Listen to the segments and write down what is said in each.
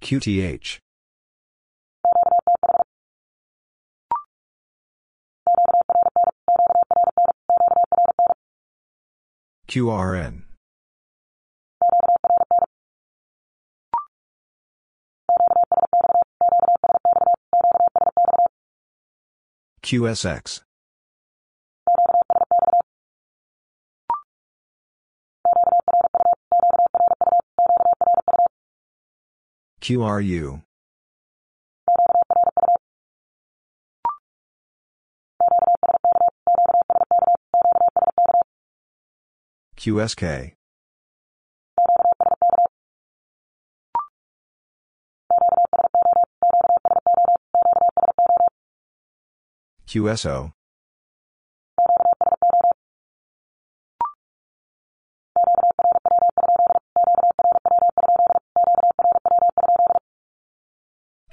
QTH. QRN. QSX. QRU. QSK. QSO.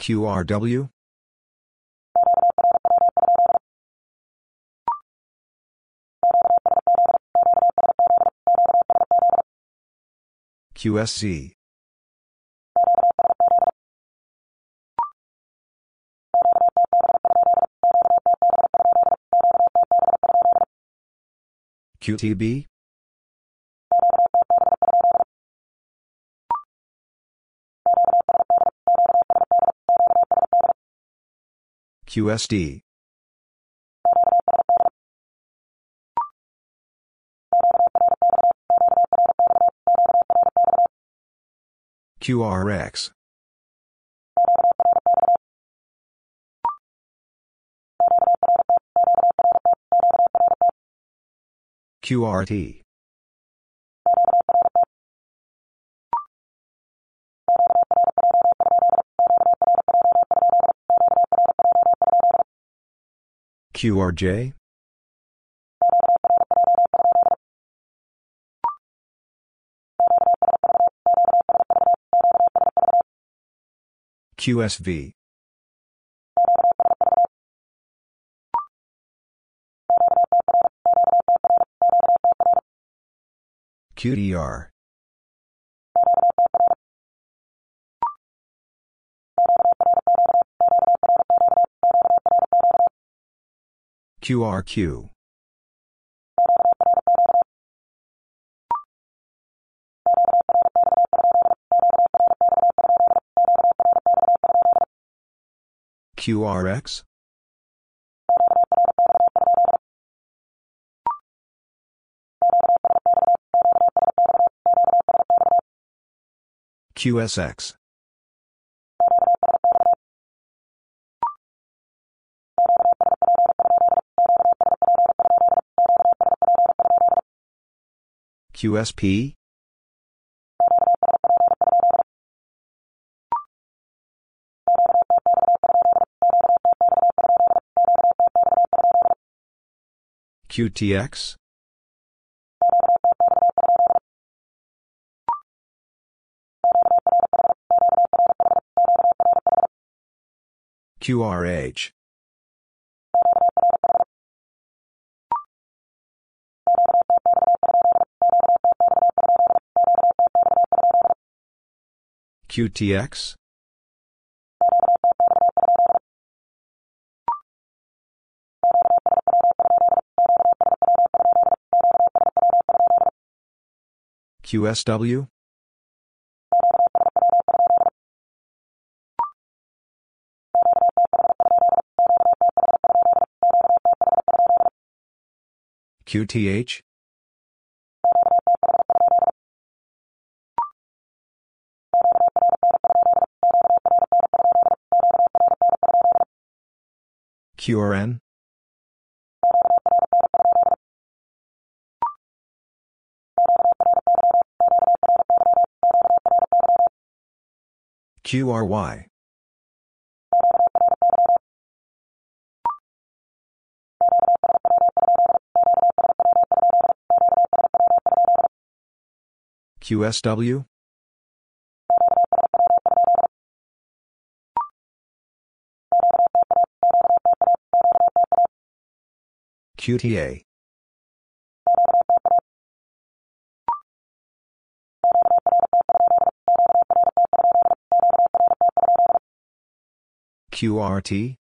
QRW? QSC. QTB? QSD. QRX. QRT. QRJ? QSV. QDR. QRQ. QRX? QSX. QSP? QTX? QRH. QTX? QSW? QTH? QRN? QRY. QSW? QTA. QRT,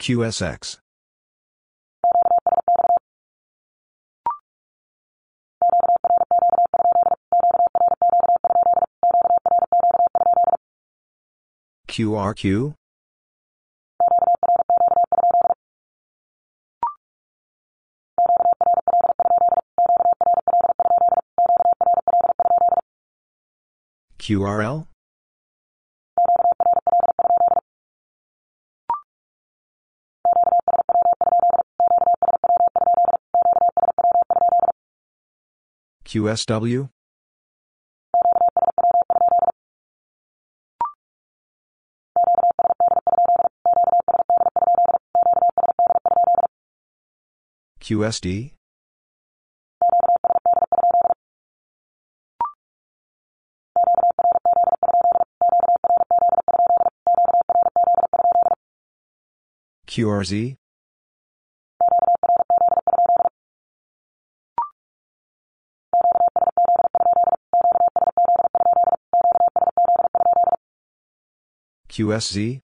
QSX, QRQ, QRL, QSW, QSD, QRZ, QSZ,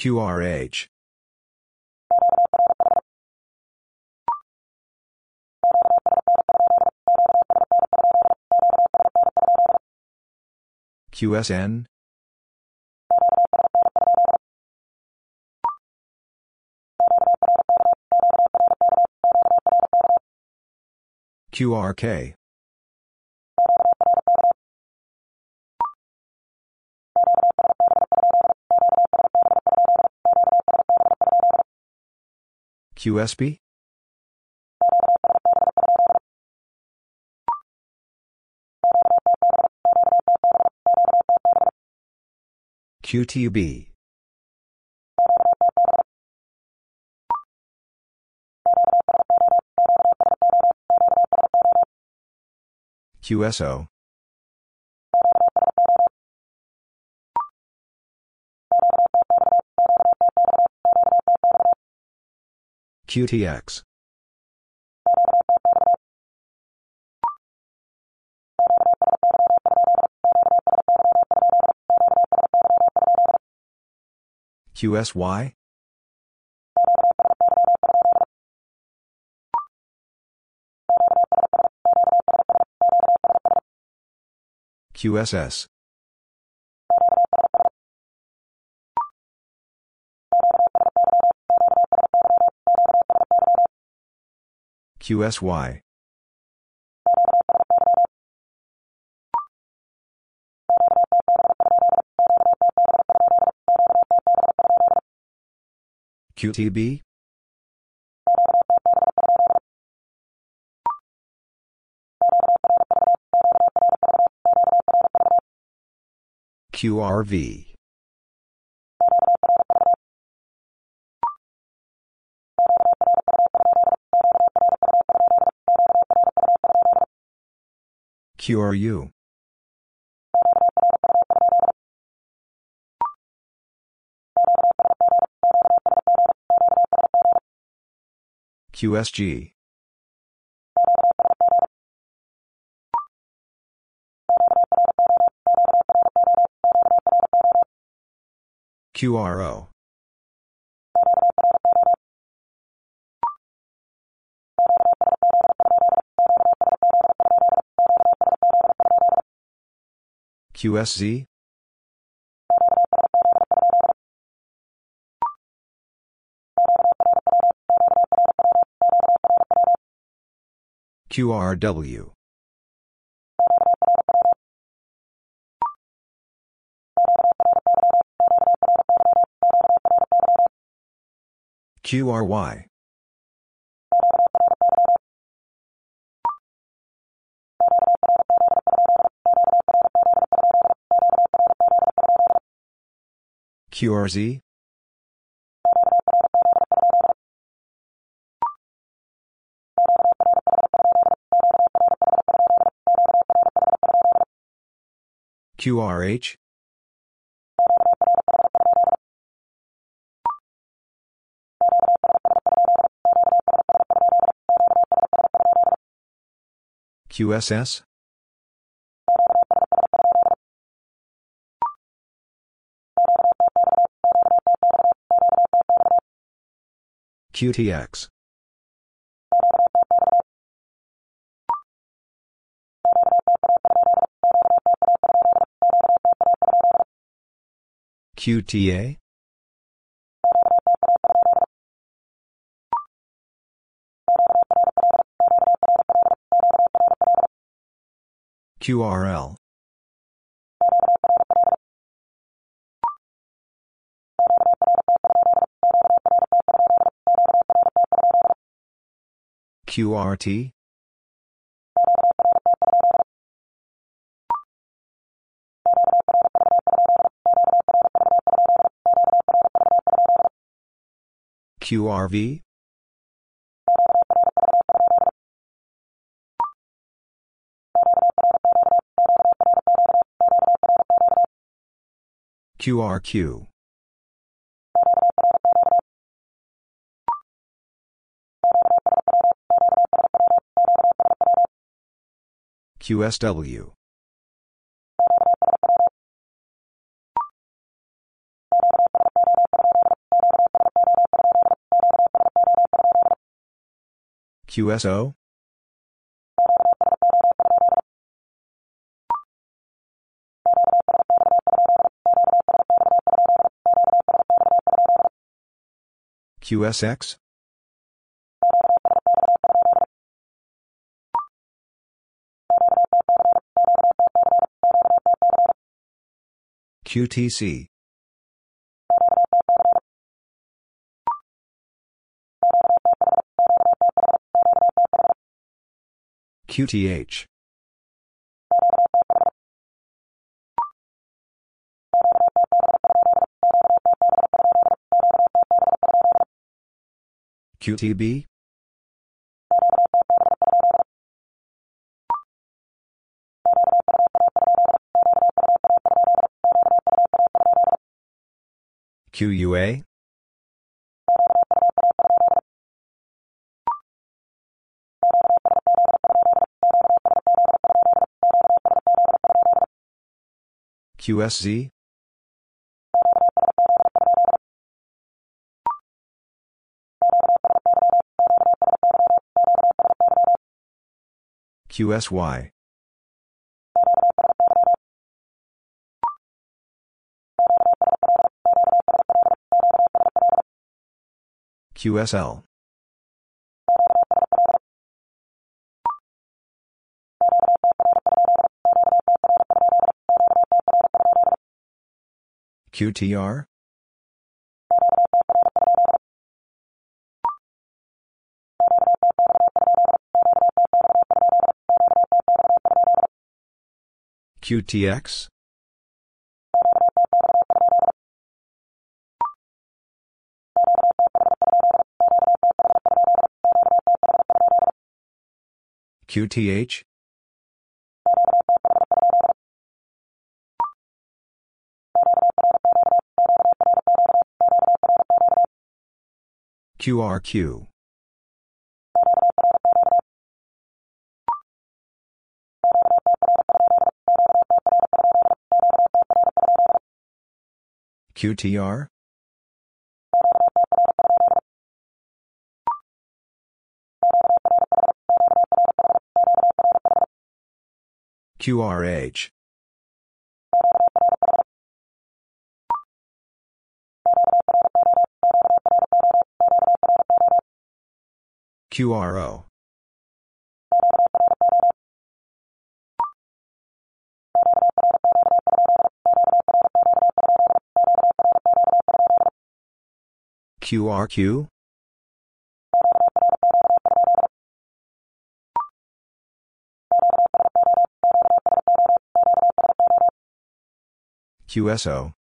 QRH, QSN, QRK, QSB, QTB, QSO, QTX, QSY, QSS, QSY, QTB, QRV, QRU, QSG, QRO, QSZ, QRW, QRY, QRZ QRH QSS QTX. QTA? QRL. QRT? QRV? QRQ. QSW. QSO? QSX? QTC. QTH. QTB? QUA? QSZ? QSY. QSL. QTR? QTX? QTH? QRQ. QTR? QRH. QRO. QRQ? QSO.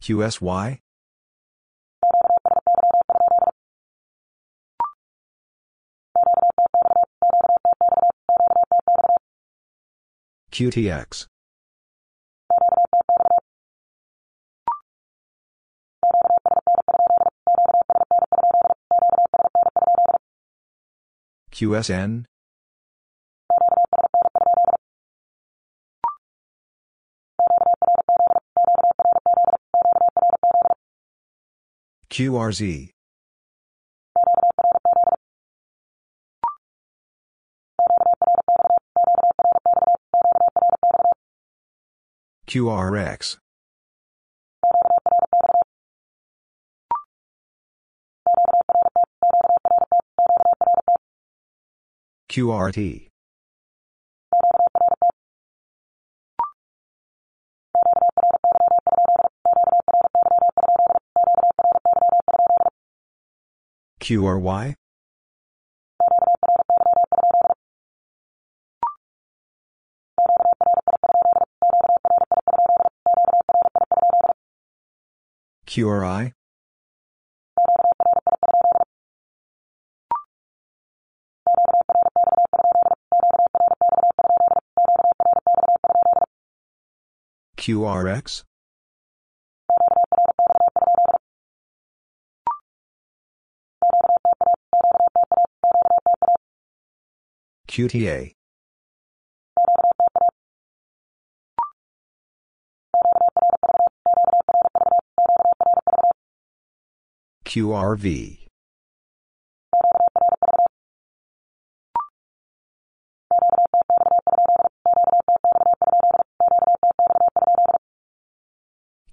QSY? QTX. QSN, QRZ, QRX, QRT, QRY, QRI, QRX, QTA, QRV,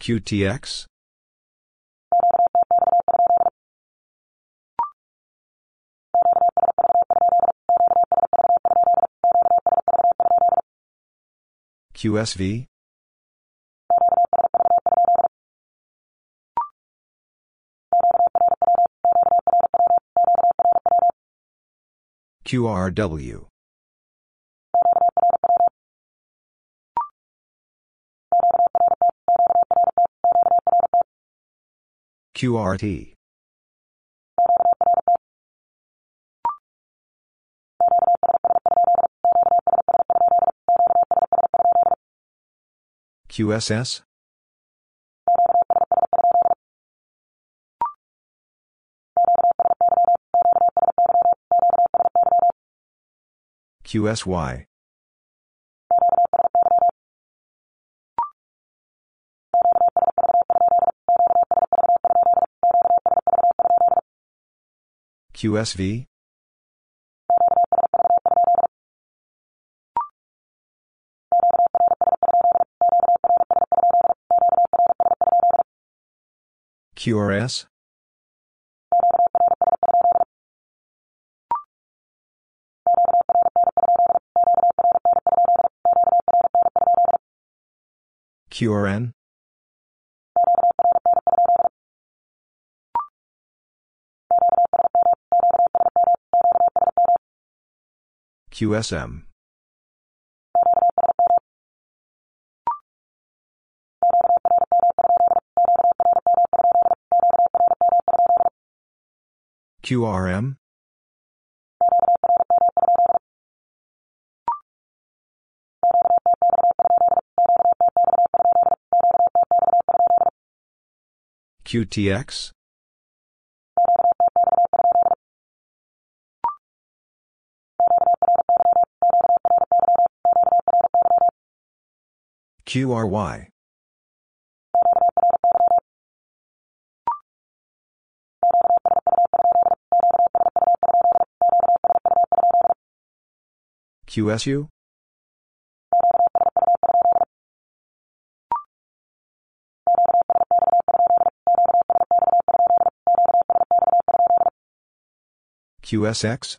QTX, QSV, QRW, QRT, QSS, QSY, QSV, QRS, QRN, QSM, QRM, QTX, QRY, QSU, QSX,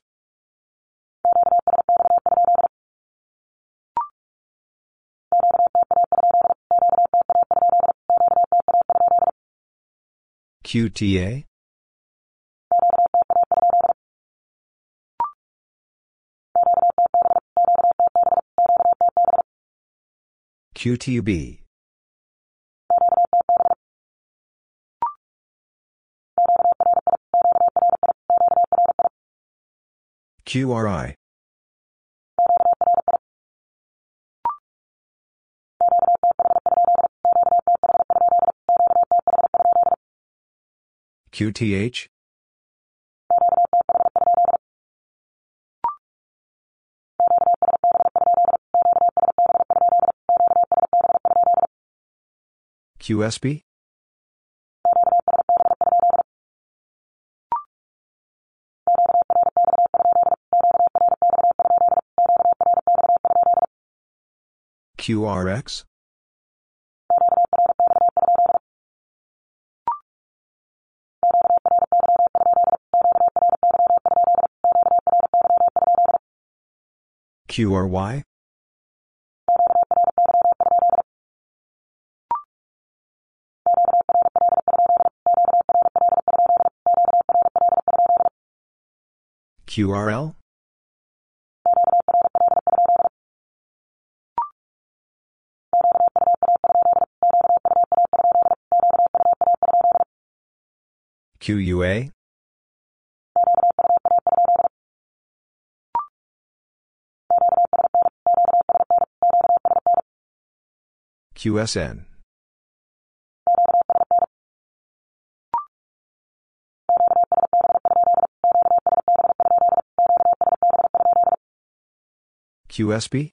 QTA, QTB, QRI, QTH QSB QRX QRY? QRL? QUA? QSN? QSB?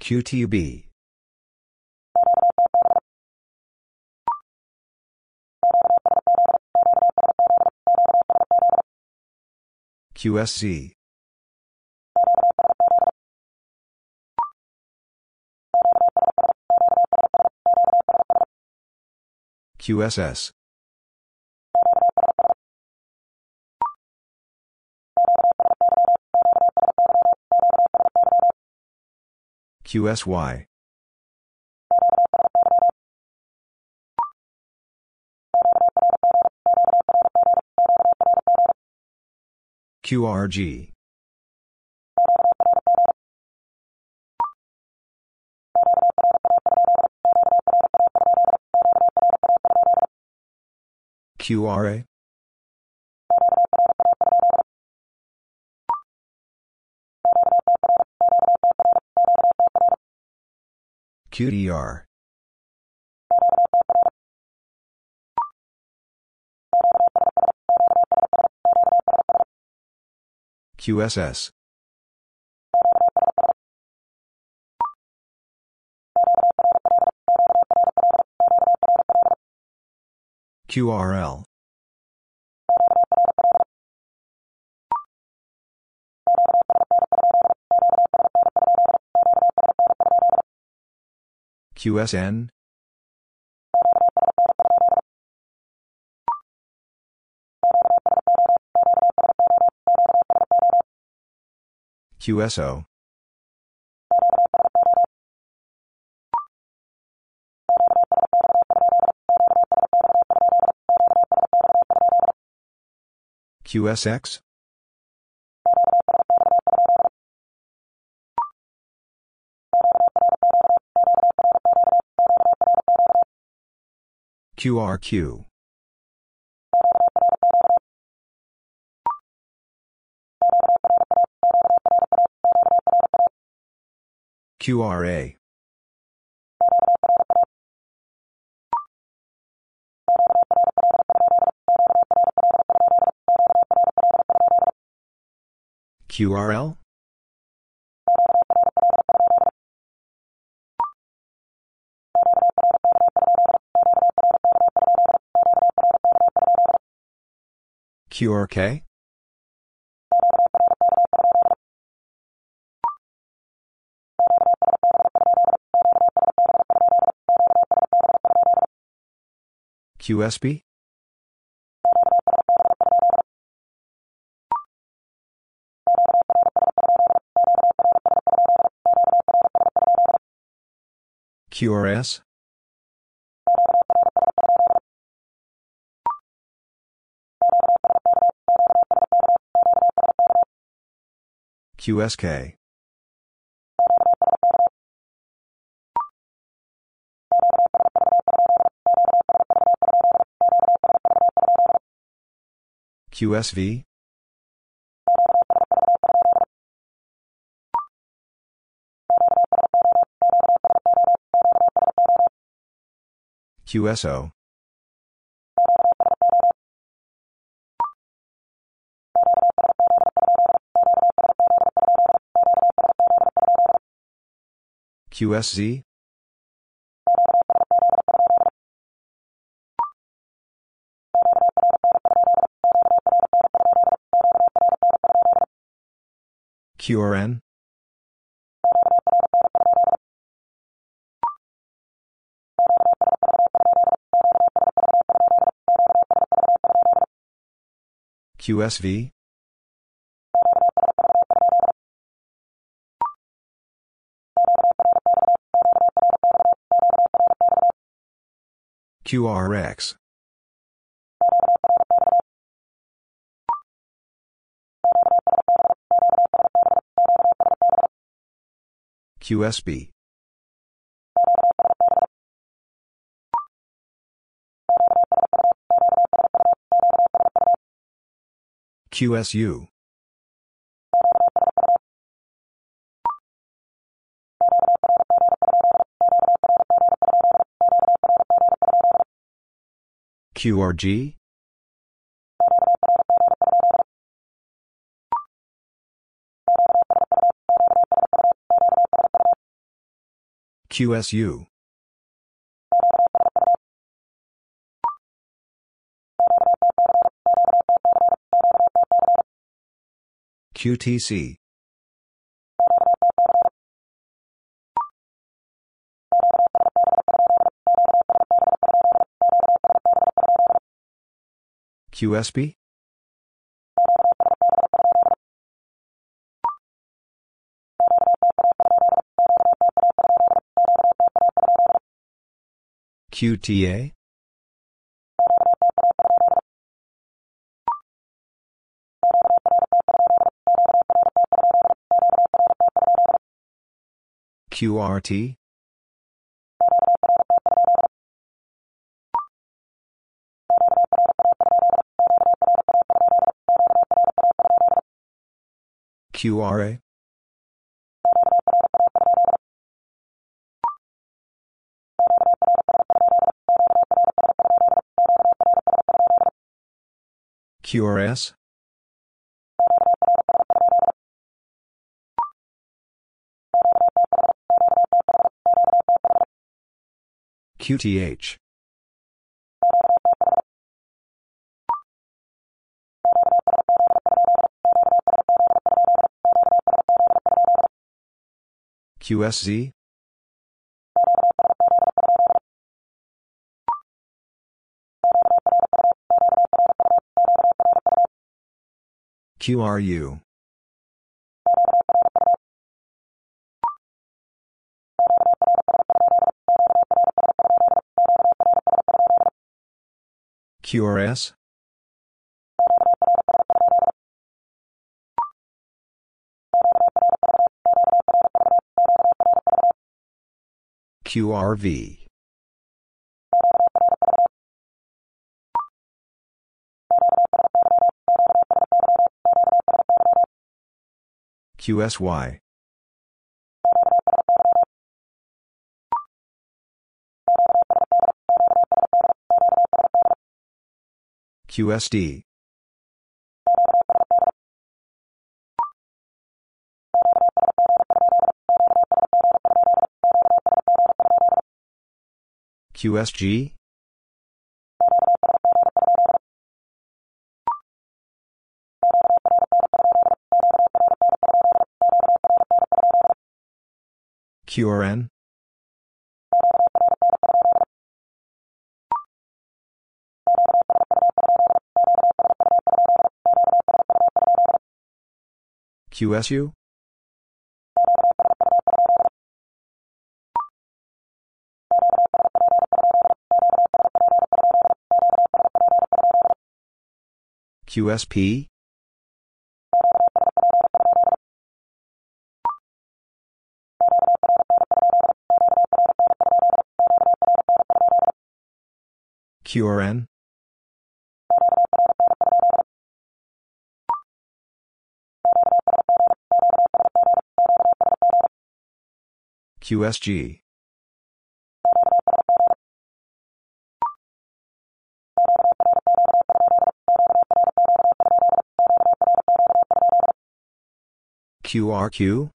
QTB? QSC? QSS? QSY? QRG? QRA? QDR? QSS? QRL? QSN? QSO? QSX? QRQ? QRA? QRL? QRK? QSB? QRS? QSK? QSV QSO QSZ QRN? QSV? QRX. QSB. QSU. QRG? QSU. QTC. QSB? QTA? QRT? QRA? QRS? QTH. QSZ? QRU. QRS? QRV. QSY. QSD. QSG? QRN? QSU? QSP? QRN? QSG. QRQ?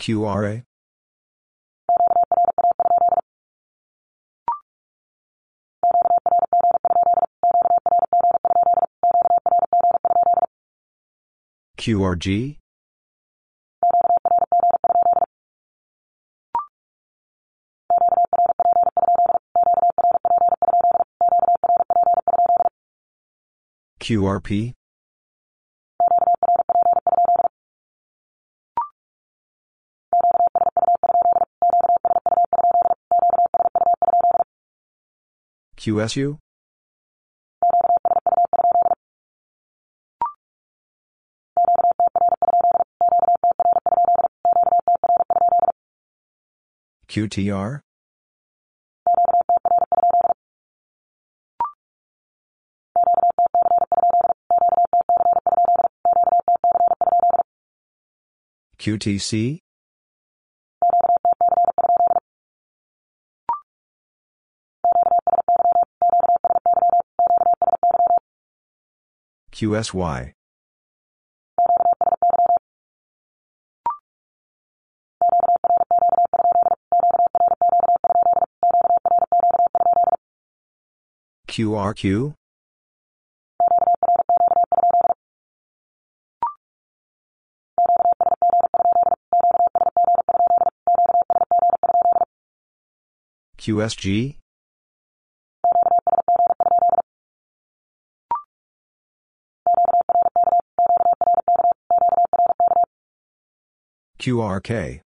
QRA? QRG? QRP? QSU? QTR? QTC? QSY? QRQ? QSG? QRK?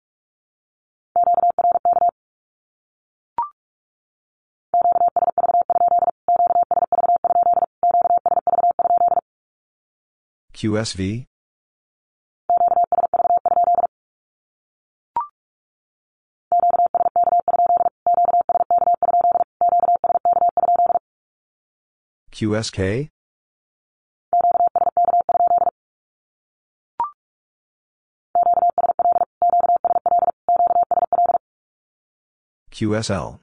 QSV? QSK? QSL?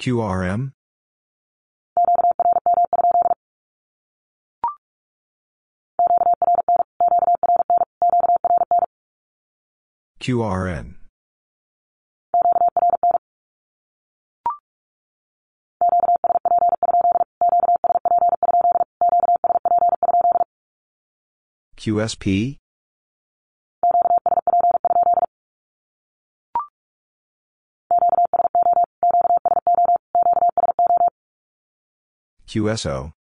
QRM? QRN? QSP? QSO?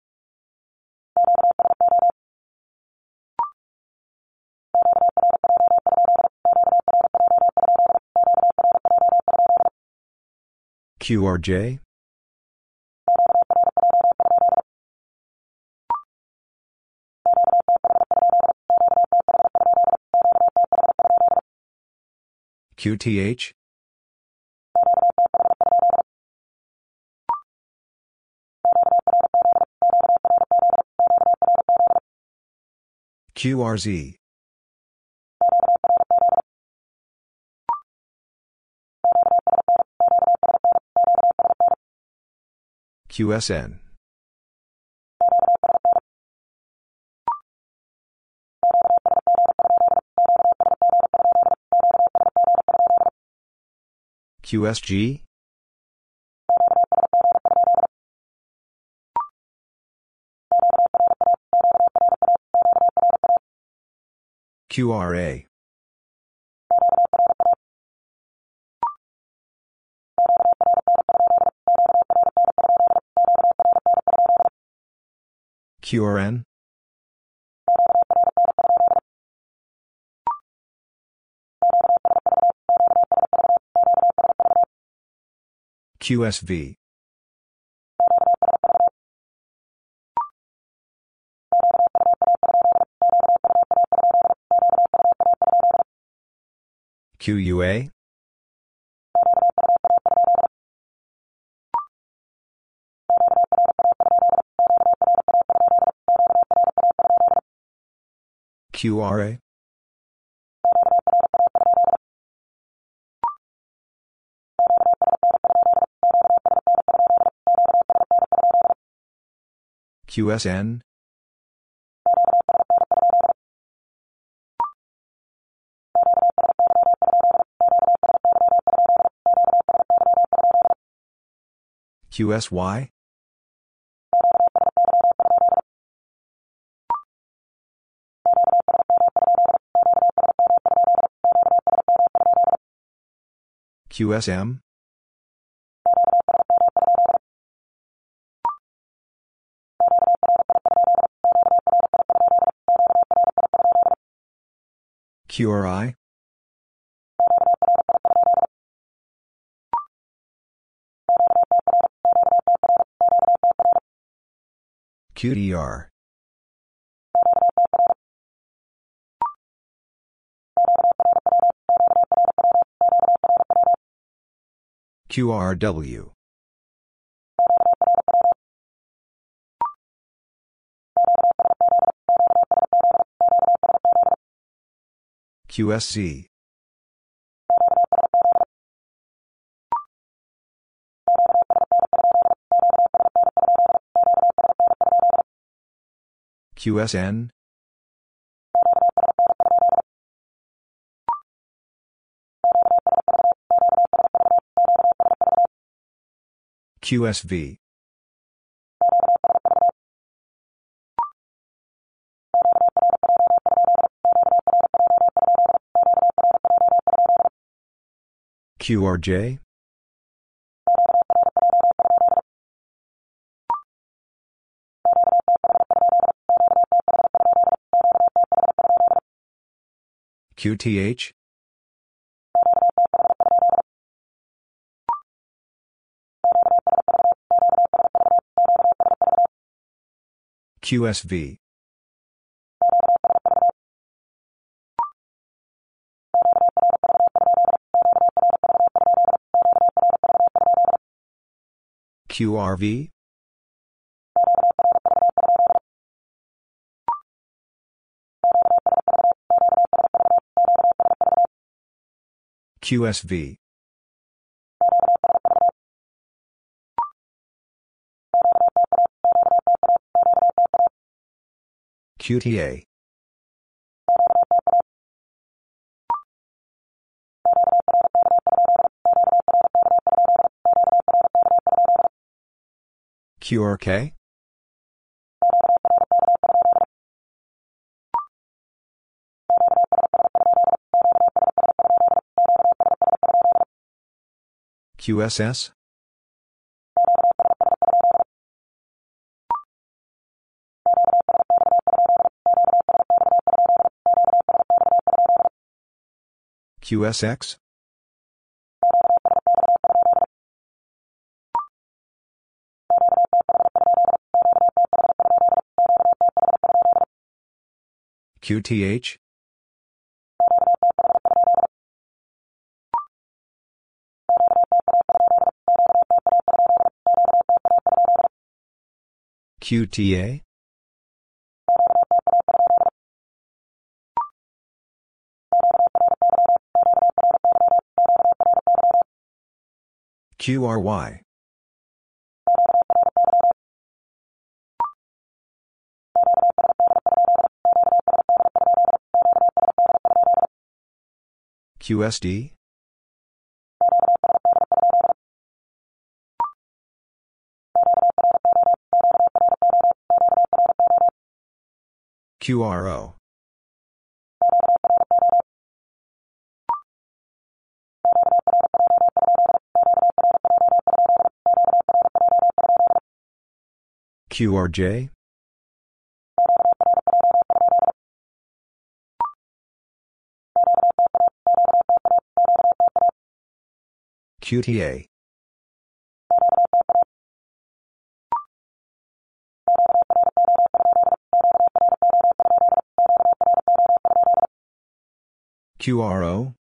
QRJ? QTH? QRZ? QSN? QSG? QRA? QRN? QSV? QUA? QRA? QSN, QSY, QSM, QRI, QDR, QRW, QSC, QSN, QSV, QRJ, QTH, QSV, QRV, QSV, QTA, QRK, QSS, QSX, QTH, QTA, QRY, QSD, QRO, QRJ, QTA, QRO,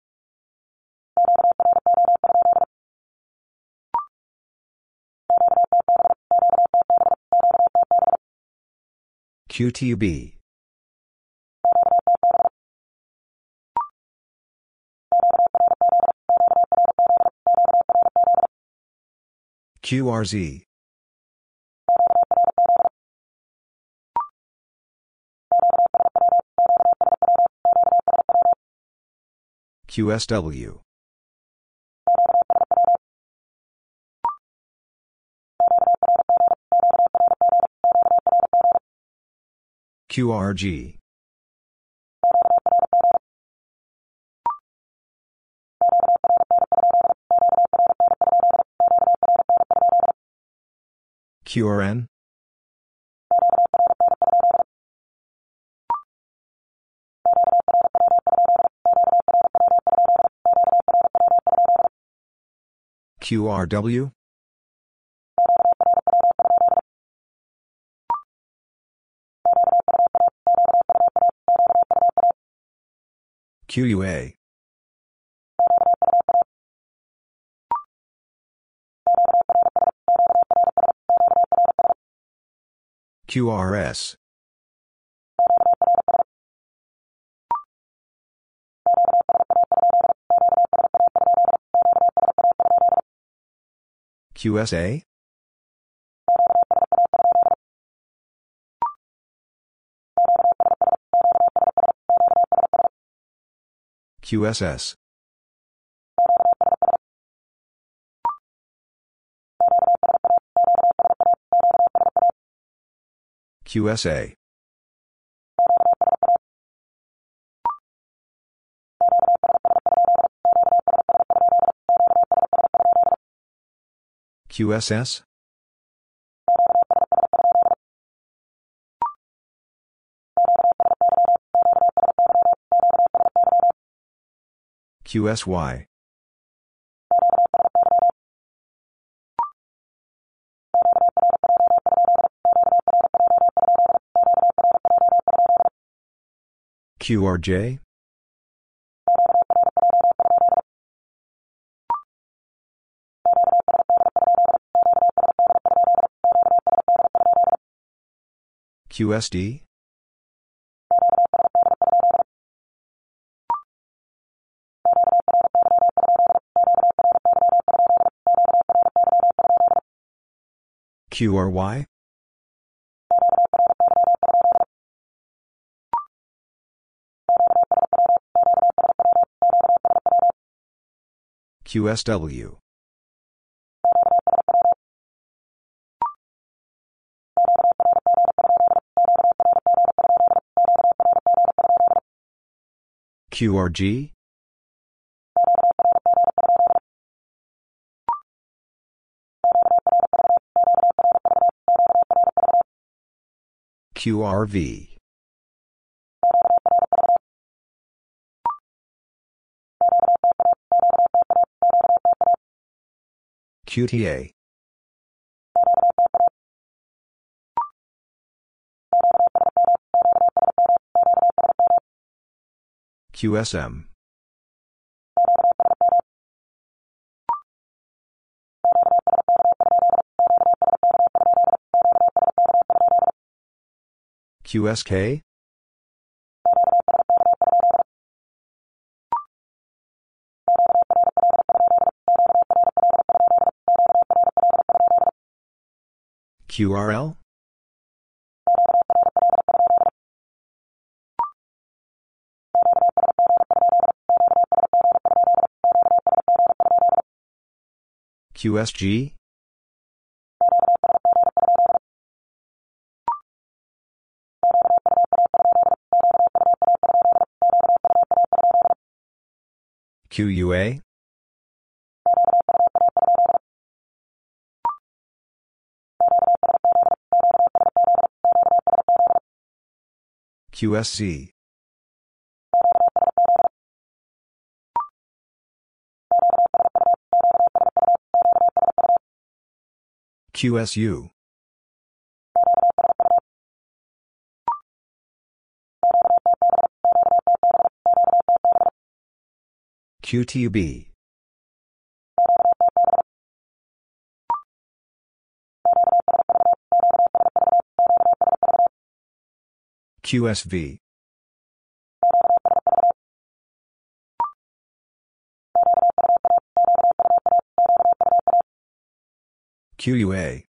QTB, QRZ QSW QRG QRN. QRW. QUA. QRS. QSA? QSS. QSA. QSS? QSY. QRJ? QSD? QRY? QSW. QRG? QRV. QTA. QSM. QSK? QRL? QSG? QUA? QSC. QSU. QTB. QSV. QUA.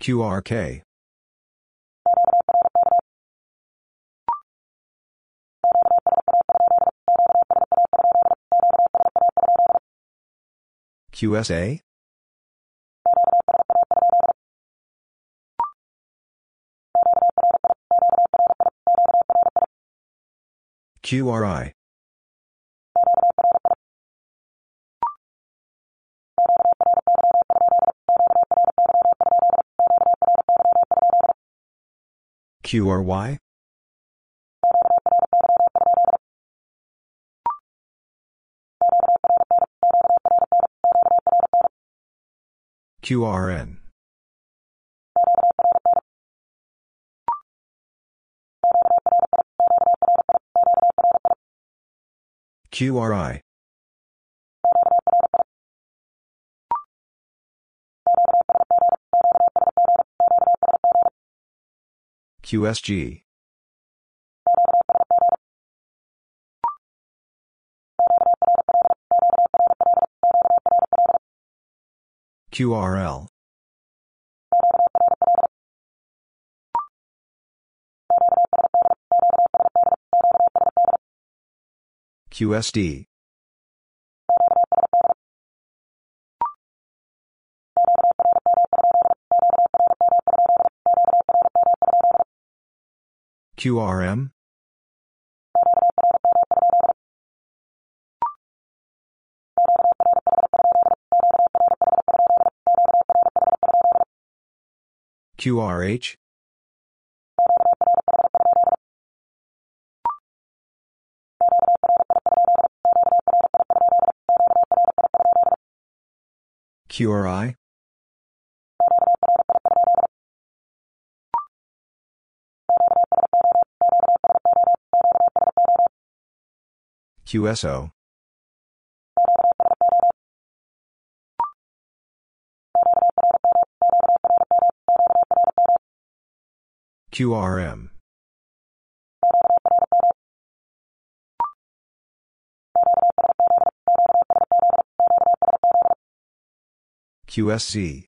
QRK. QSA? QRI. QRY? QRN. QRI. QSG. QRL. QSD. QRM? QRH? QRI? QSO. QRM. QSC.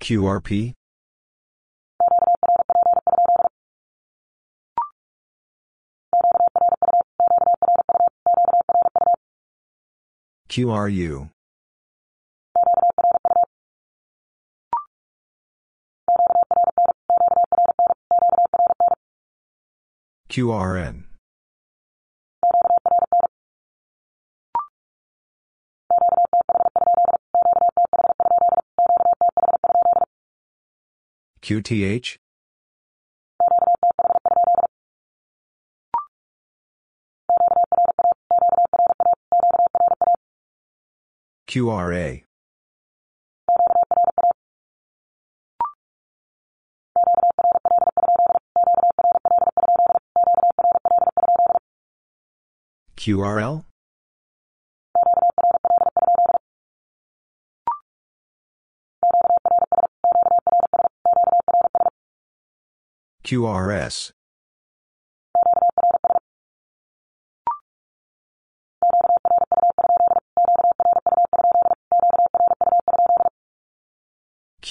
QRP? QRU. QRN. QTH? QRA. QRL? QRS.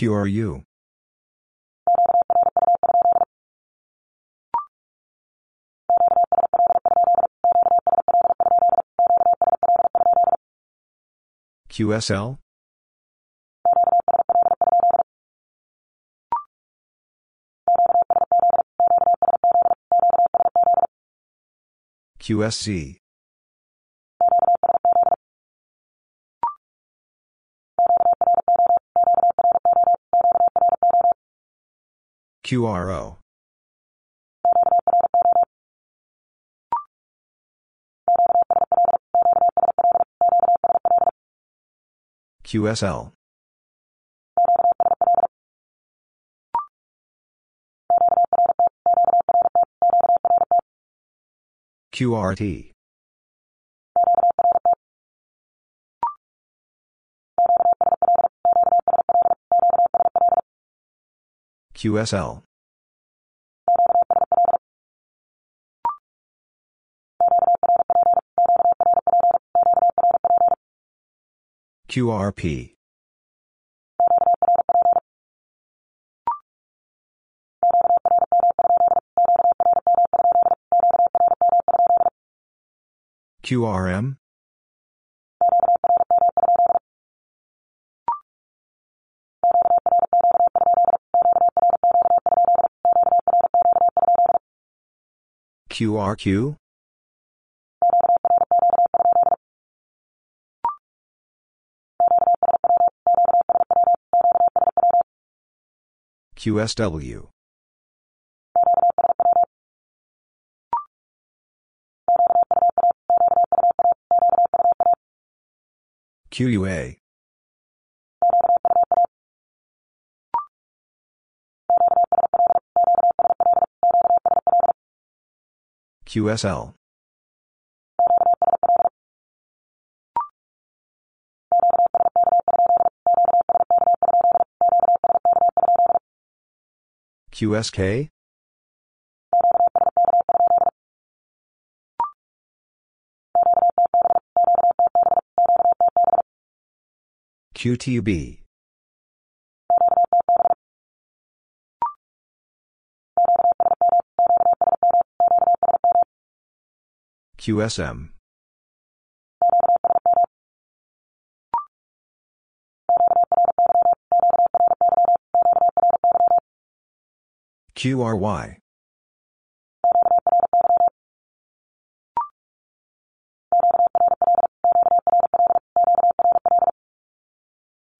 QRU. QSL? QSC. QRO. QSL. QRT. QSL. QRP. QRM? QRQ? QSW. QUA. QSL. QSK? QTB. QSM. QRY.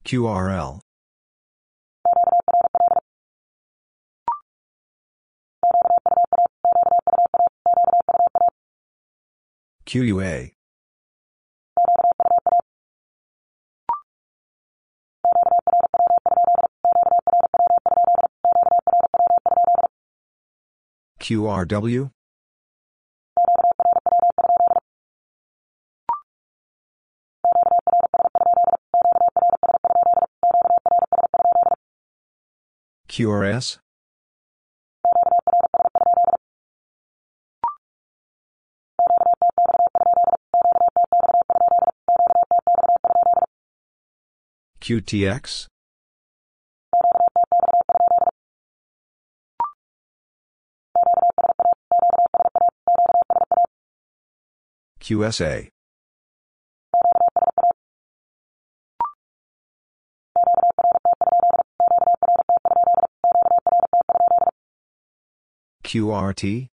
QRL. QUA. QRW? QRS? QTX? QSA. QRT?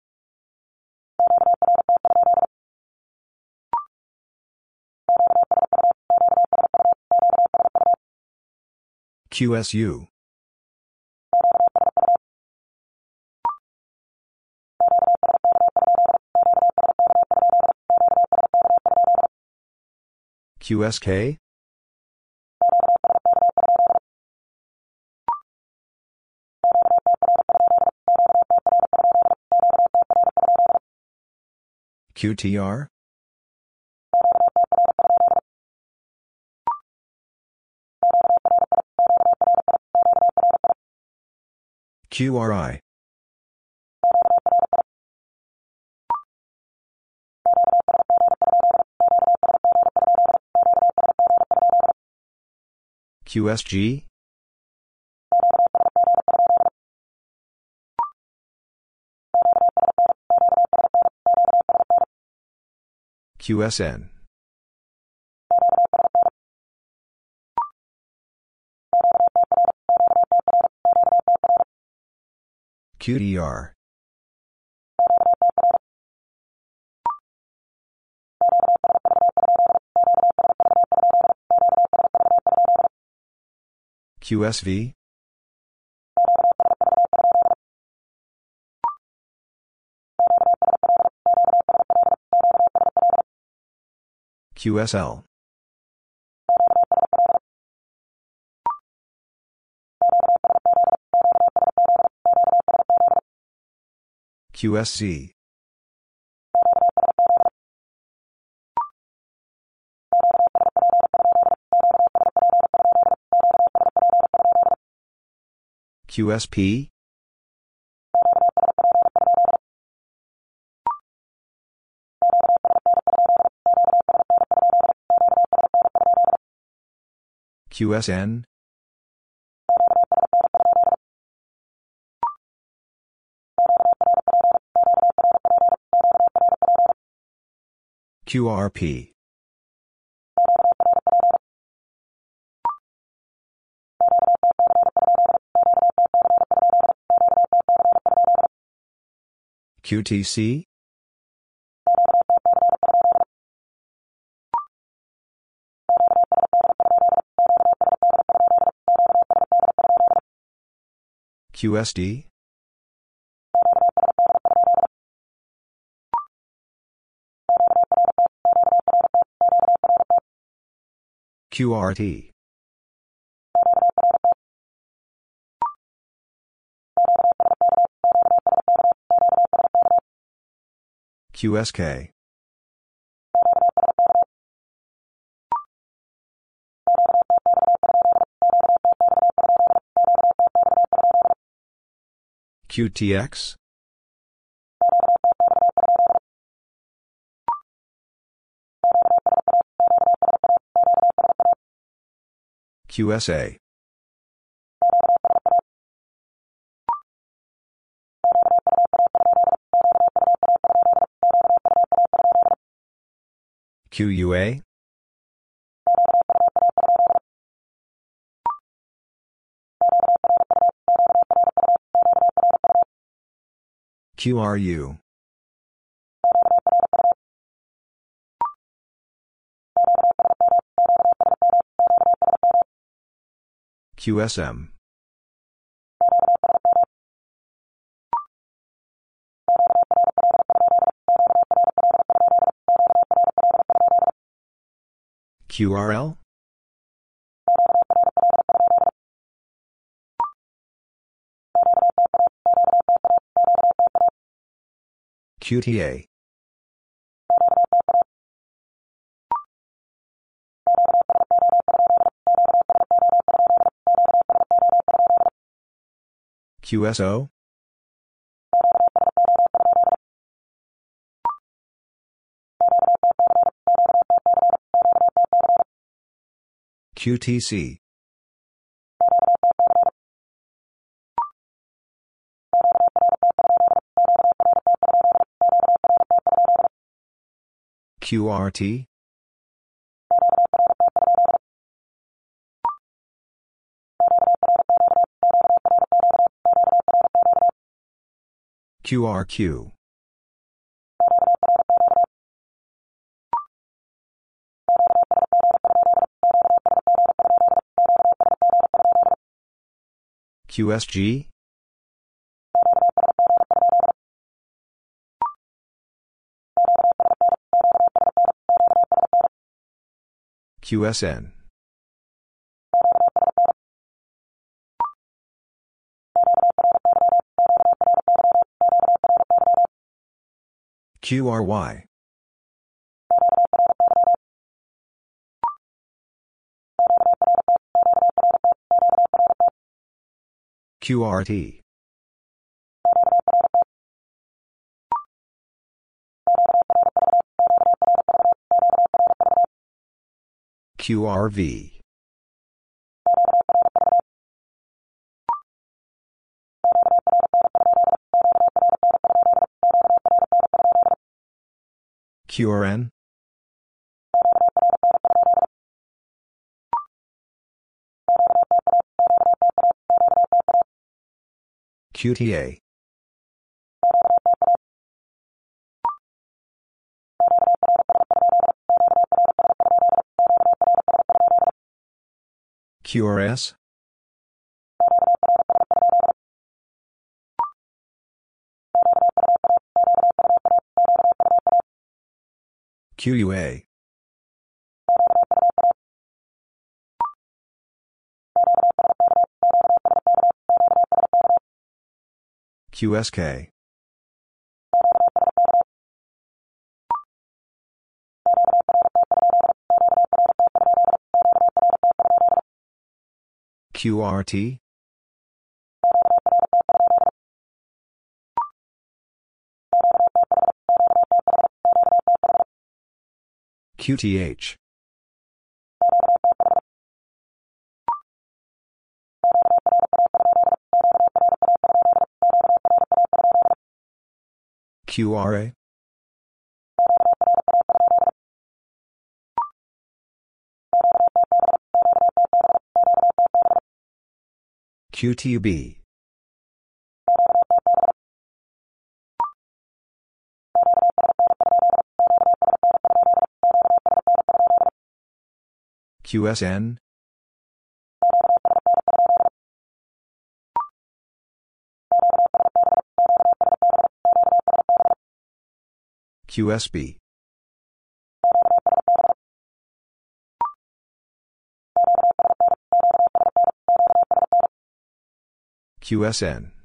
QSU. QSK? QTR? QRI. QSG? QSN. QDR. QSV? QSL. QSC. QSP? QSN, QRP, QTC, QSD, QRT, QSK, QTX, QSA, QUA, QRU, QSM, QRL, QTA, QSO, QTC, QRT, QRQ, QSG, QSN, QRY, QRT, QRV, QRN, QTA, QRS, QUA, QSK, QRT, QTH QRA QTB QSN? QSB. QSN.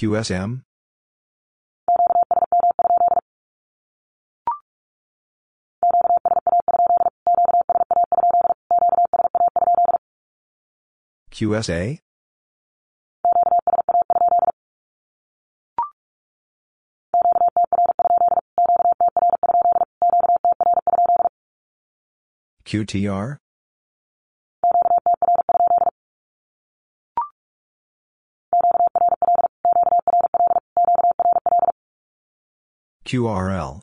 QSM? QSA? QTR? QRL.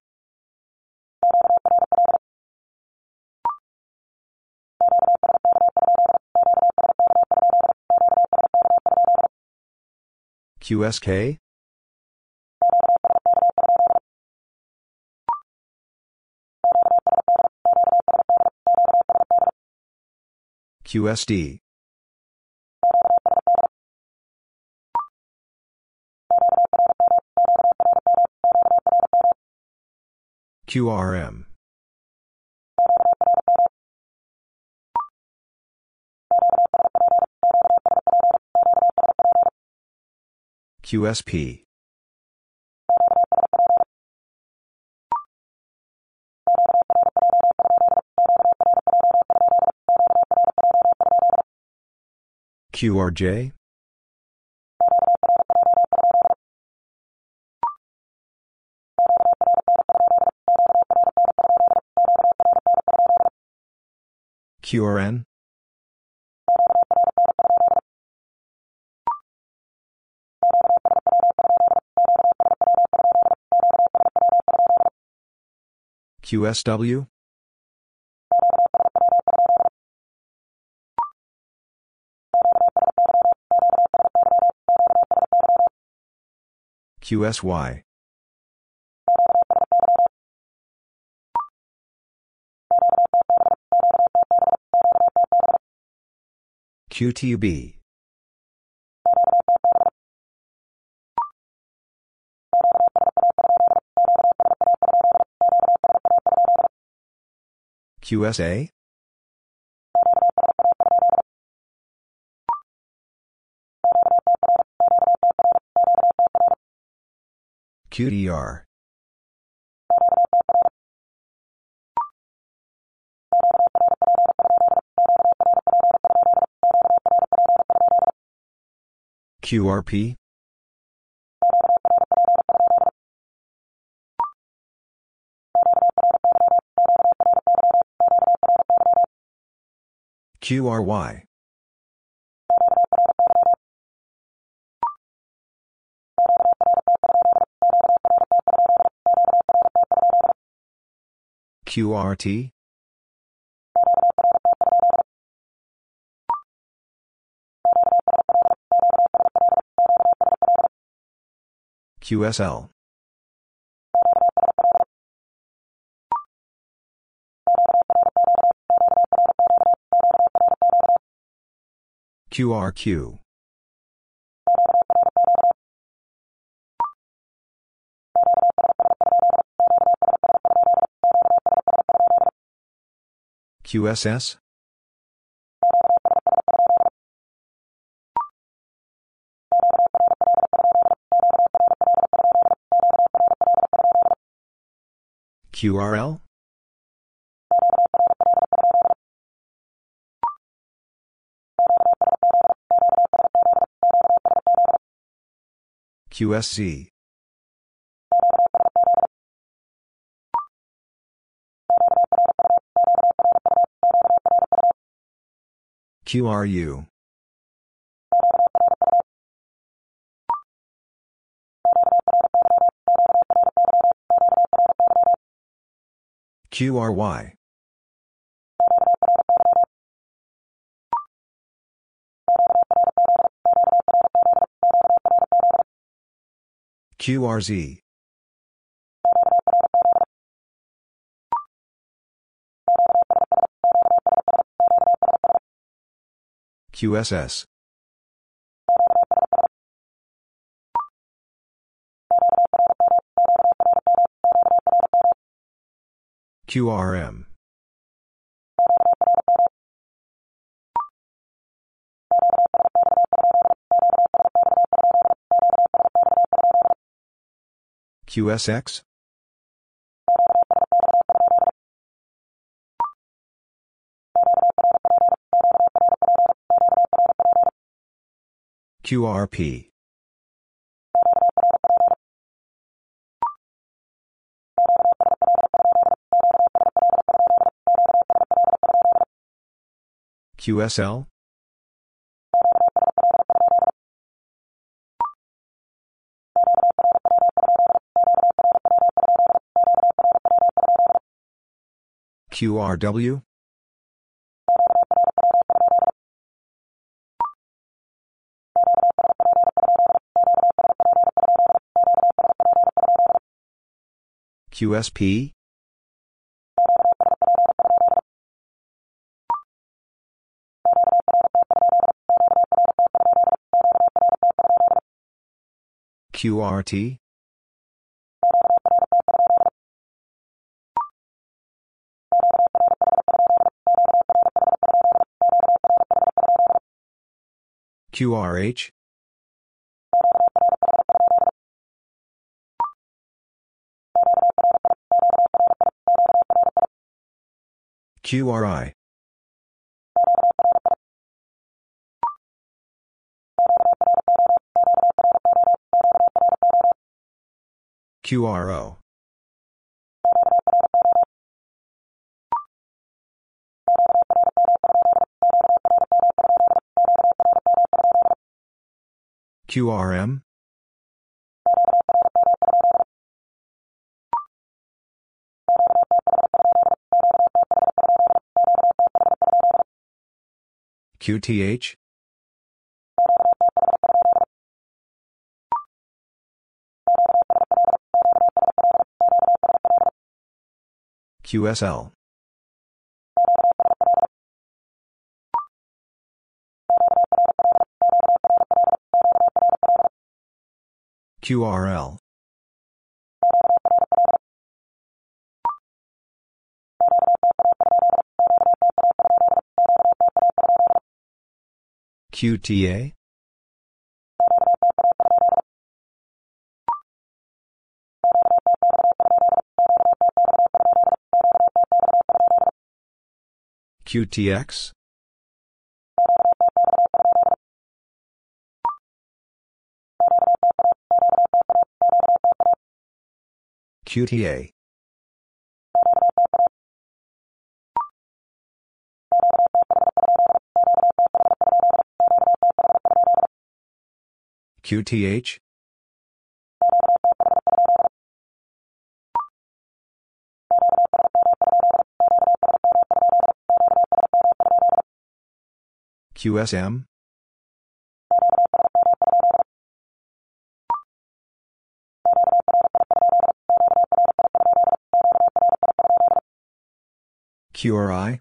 QSK? QSD. QRM. QSP. QRJ? QRN? QSW? QSY. QTB. QSA? QDR. QRP? QRY. QRT? QSL. QRQ. QSS? QRL? QSC. QRU. QRY. QRZ. QSS. QRM. QSX? QRP. QSL? QRW? QSP? QRT? QRH? QRI. QRO. QRM? QTH? QSL. QRL. QTA? QTX? QTA. QTH? QSM? QRI?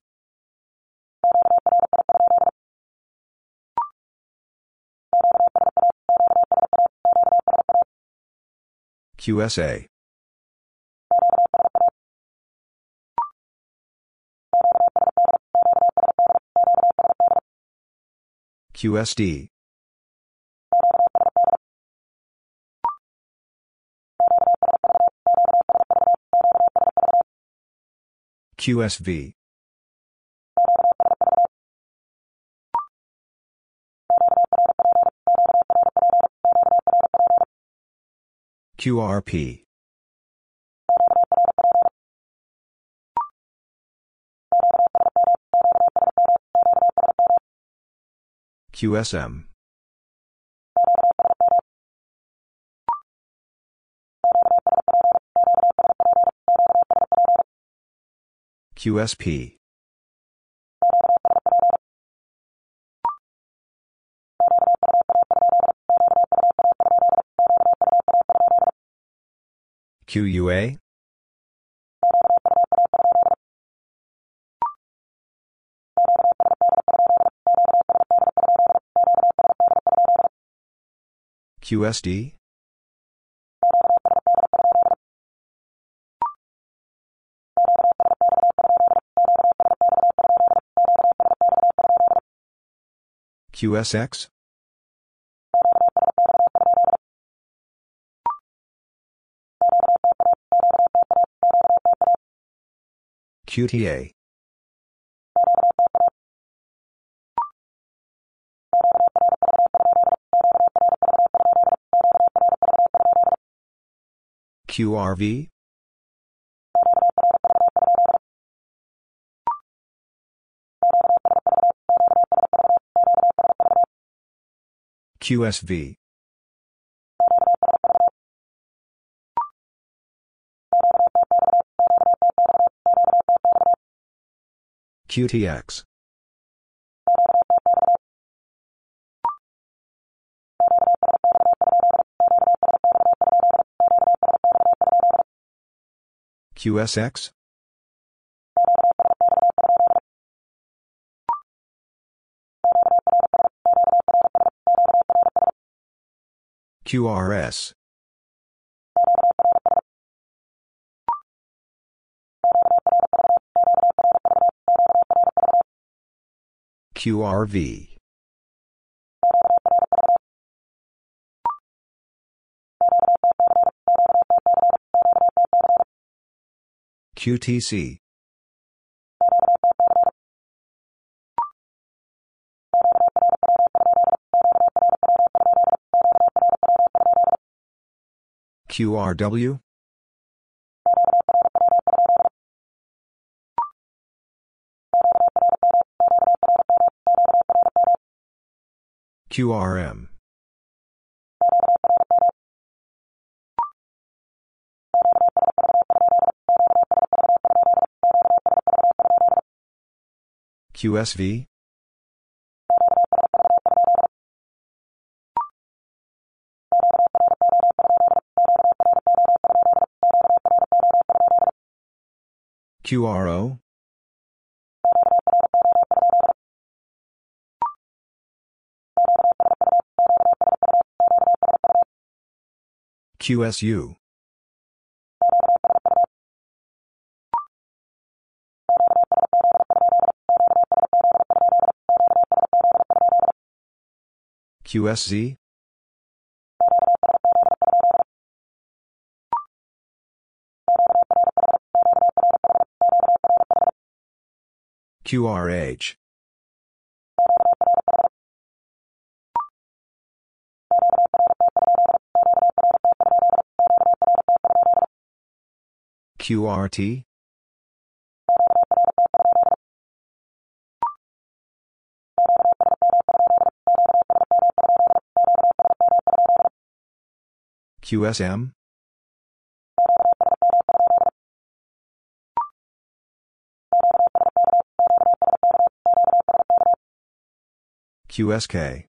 QSA. QSD. QSV. QRP. QSM. QSP. QUA? QSD? QSX? QTA. QRV? QSV. QTX. QSX? QRS. QRV. QTC. QRW? QRM. QSV? QRO? QSU. QSZ? QRH. QRT? QSM? QSK.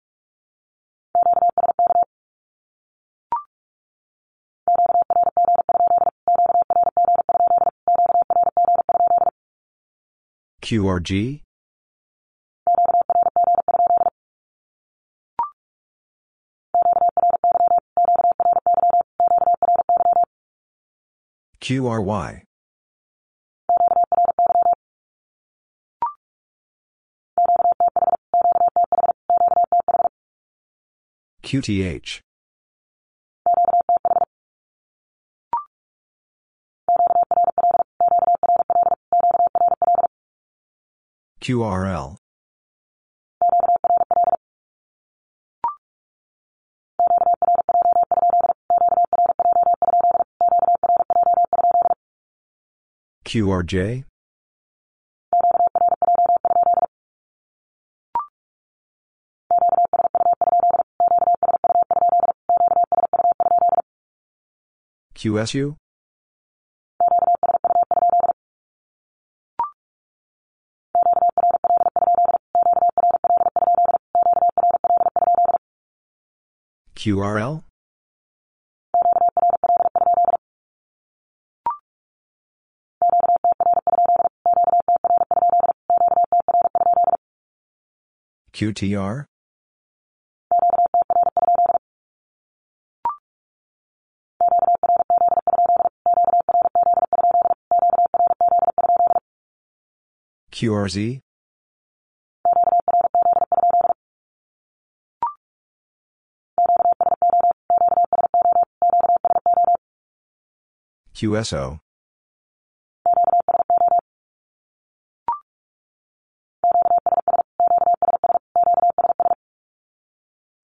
QRG? QRY. QTH. QRL. QRJ QSU QRL QTR? QRZ? QSO?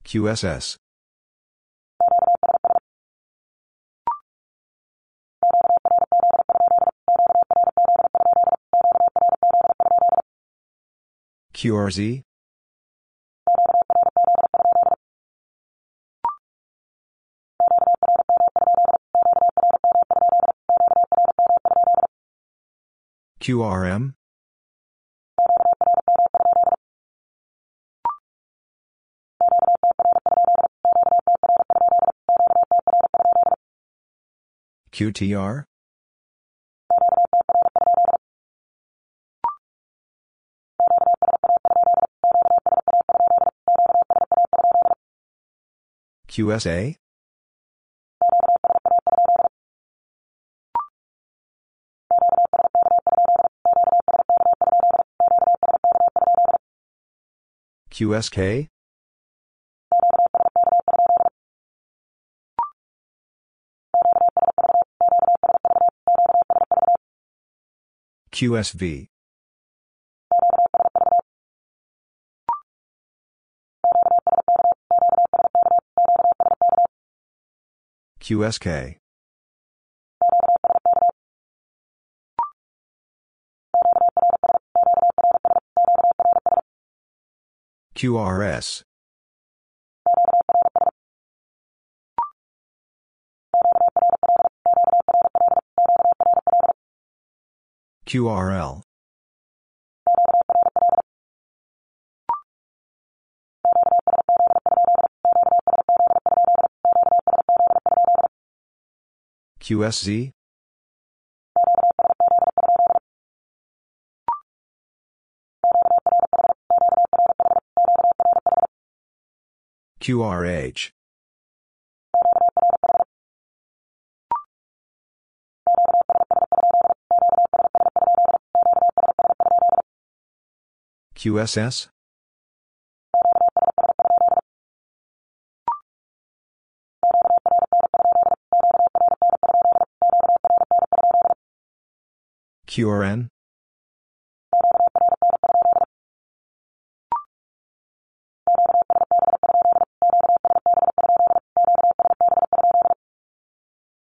QSS? QRZ? QRM? QTR? QSA? QSK? QSV? QSK? QRS? QRL? QSZ? QRH? QSS? QRN?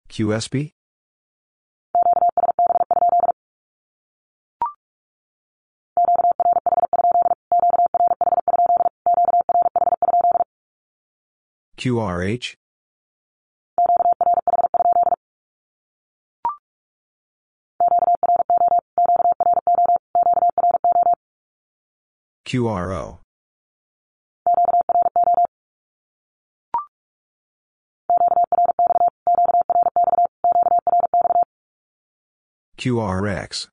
QSB? QRH? QRO? QRX?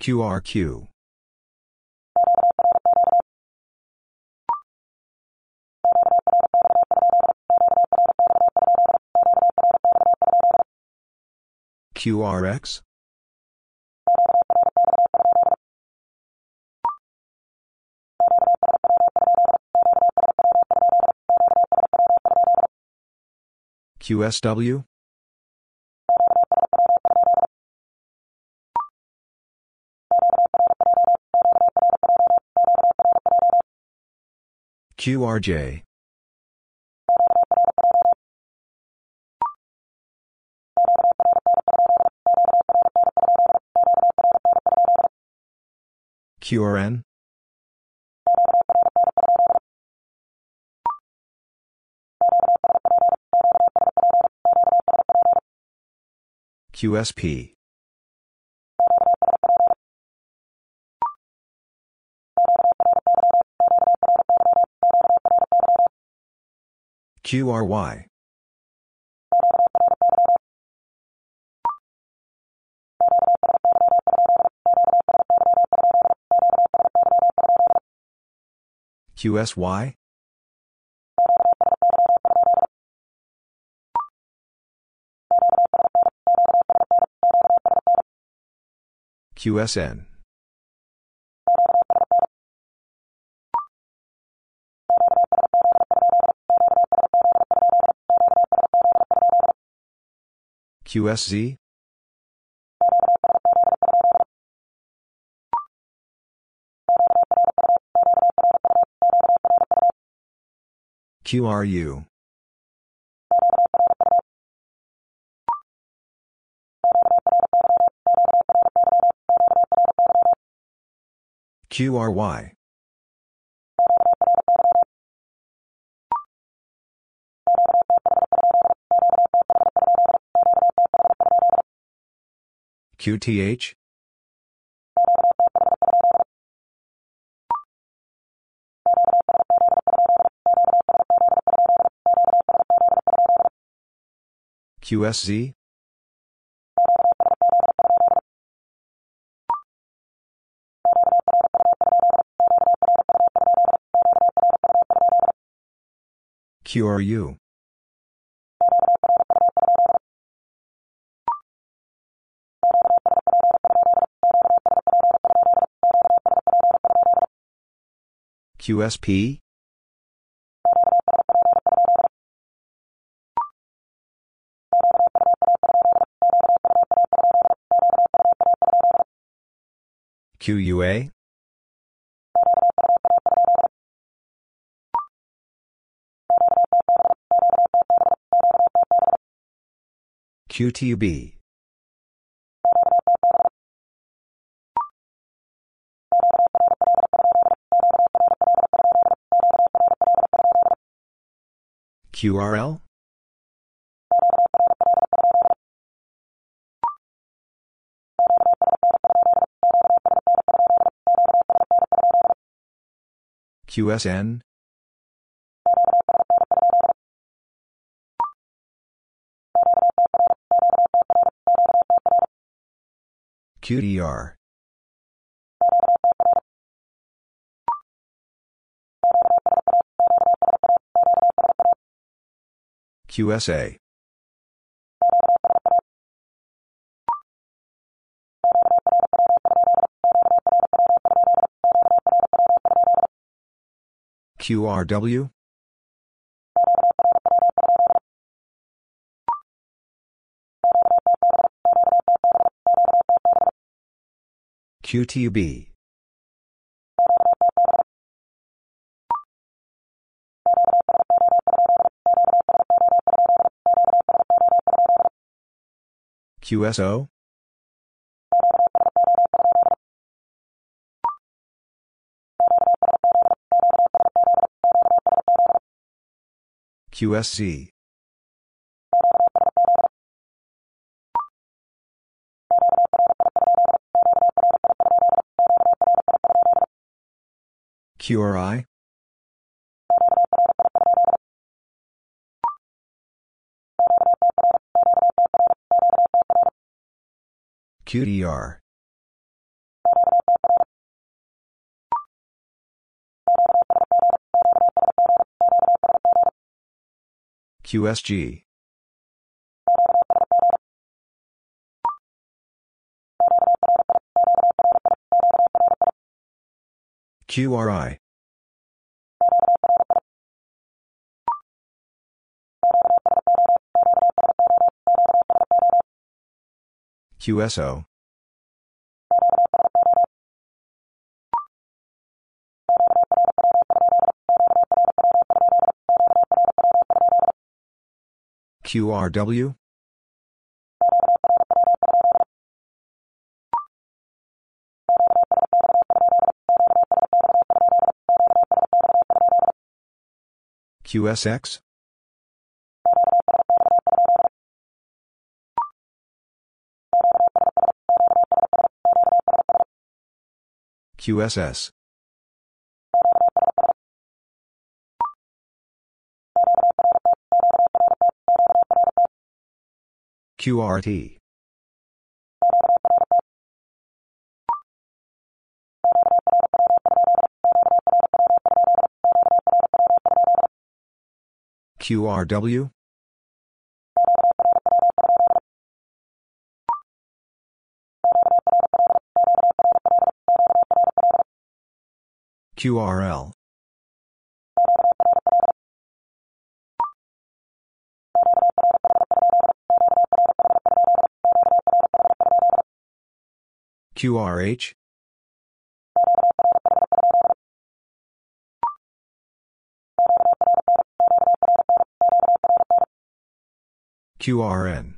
QRQ? QRX? QSW? QRJ? QRN, QSP, QRY, QSY, QSN, QSZ, QRU, QRY, QTH, QSZ, QRU, QSP, QUA, QTB, QRL, QSN, QDR, QSA, QRW, QTB, QSO, QSC, QRI, QDR, QSG, QRI, QSO QRW QSX QSS. QRT. QRW? QRL. QRH? QRN.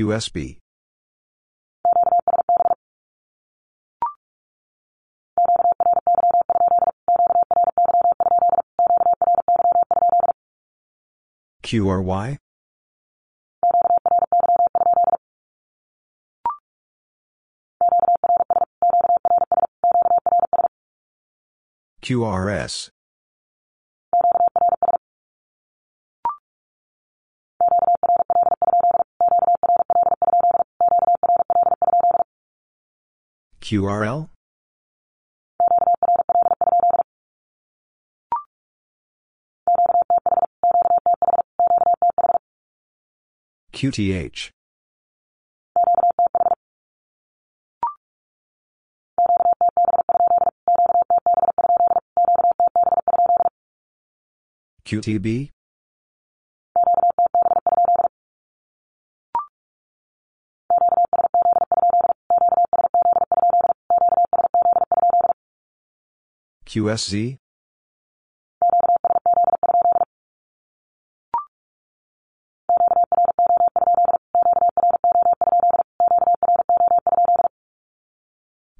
QSB. QRY? QRS. QRL? QTH. QTB? QSZ?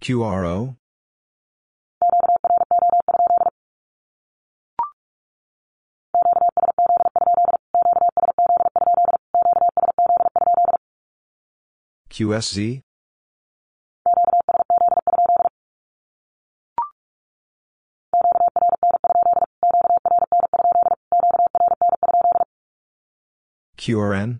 QRO? QSZ? QRN?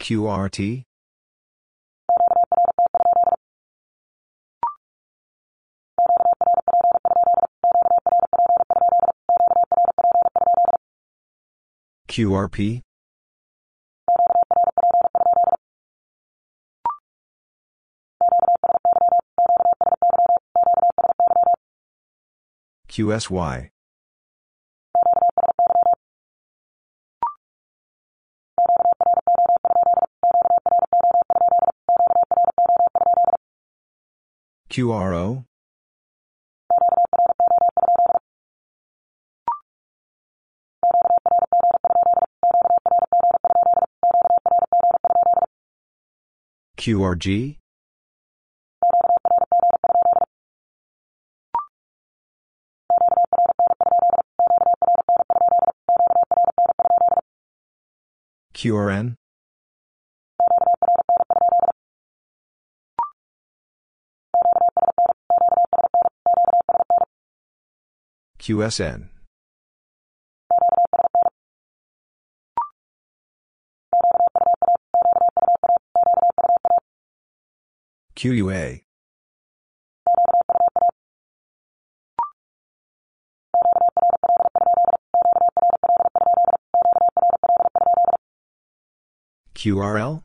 QRT? QRP? QSY. QRO? QRG? QRN? QSN. QUA. QRL?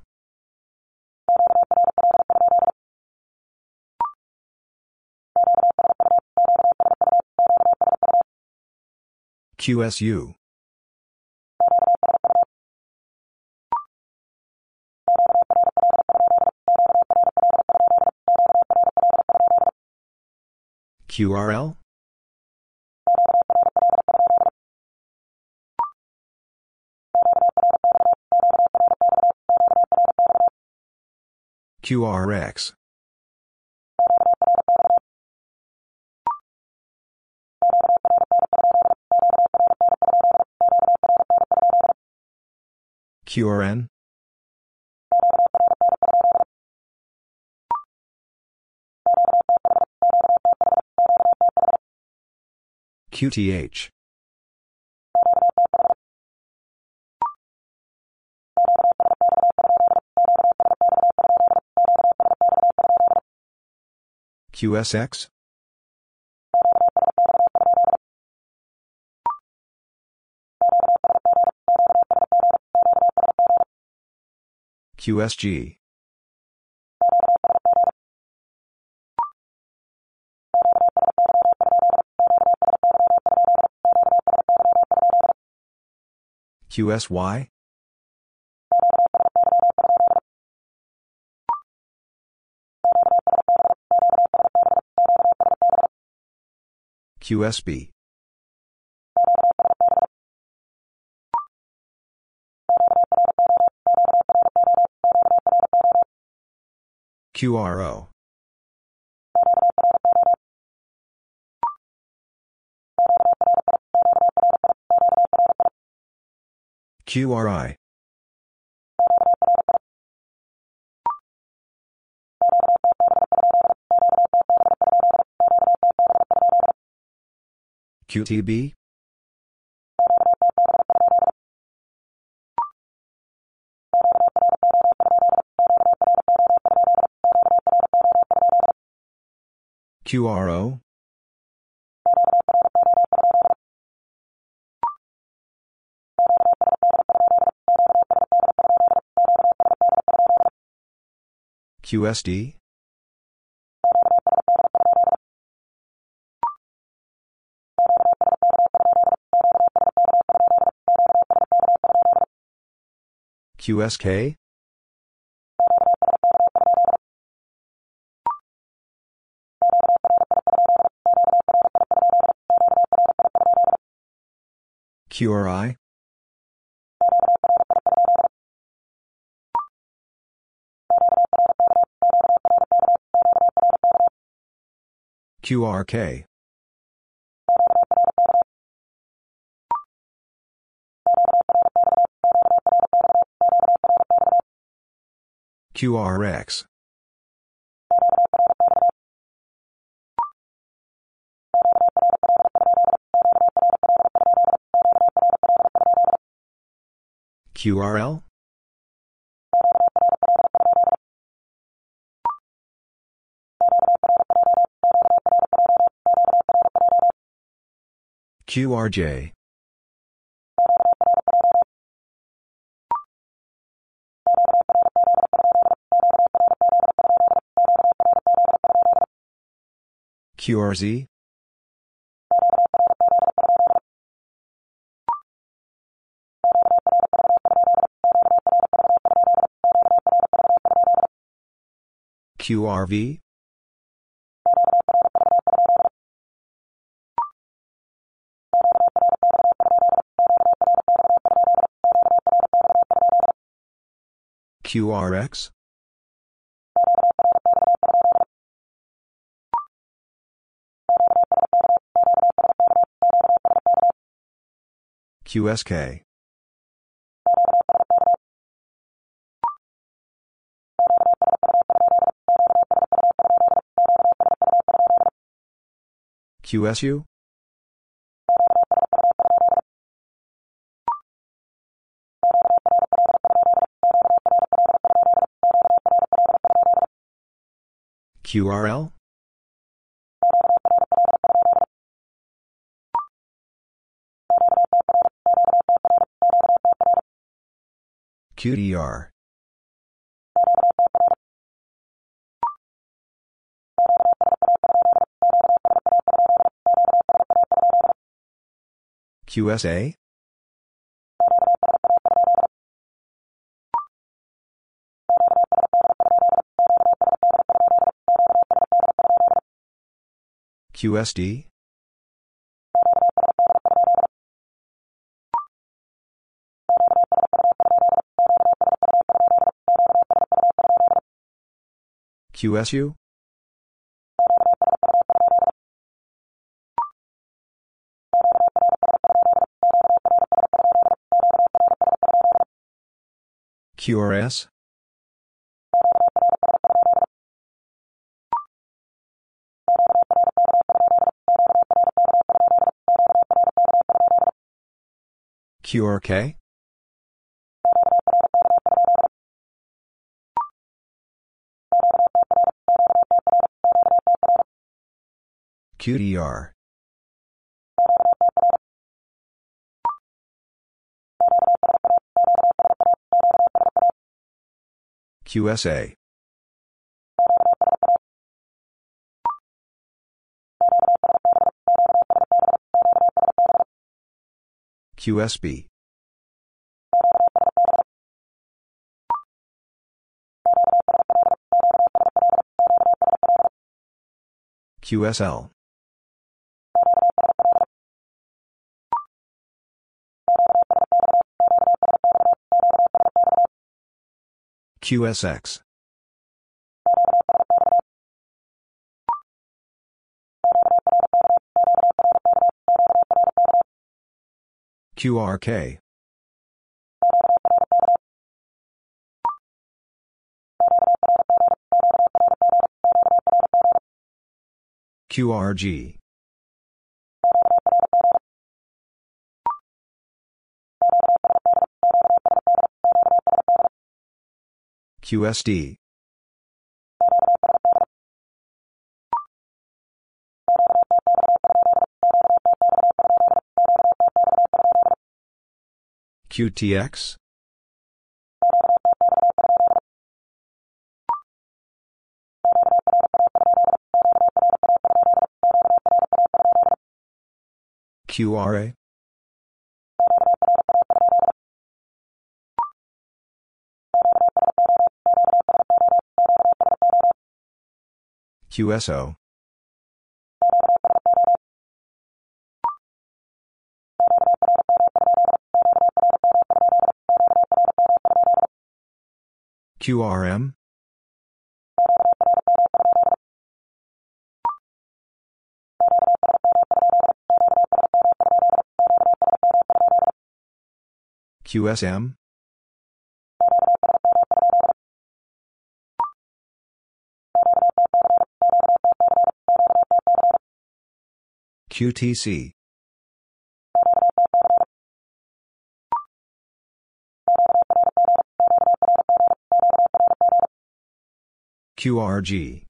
QSU. QRL? QRX. QRN. QTH. QSX? QSG. QSY? QSB. QRO. QRI. QTB? QRO? QSD? QSK? QRI? QRK. QRX. QRL? QRJ. QRZ? QRV? QRX? QSK. QSU? QRL? QDR. QSA? QSD? QSU? QRS? QRK? QDR. QSA. QSB. QSL. QSX. QRK. QRG. QSD. QTX? QRA? QSO? QRM? QSM? QTC. QRG.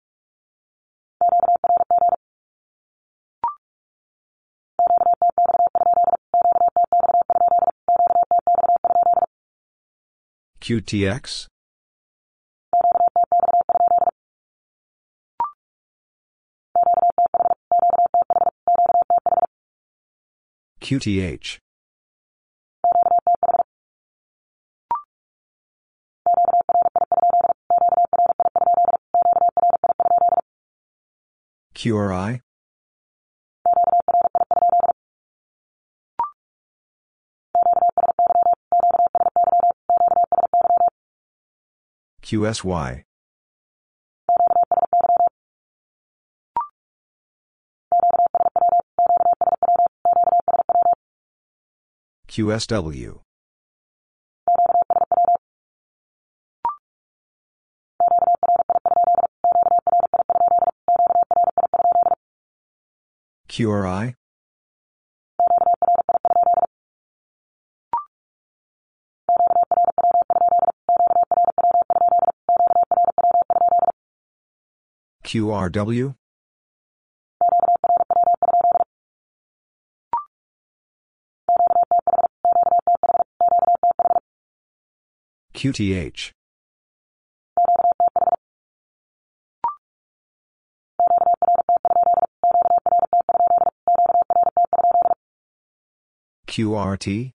QTX? QTH. QRI? QSY. QSW. QRI? QRW? QTH. QRT?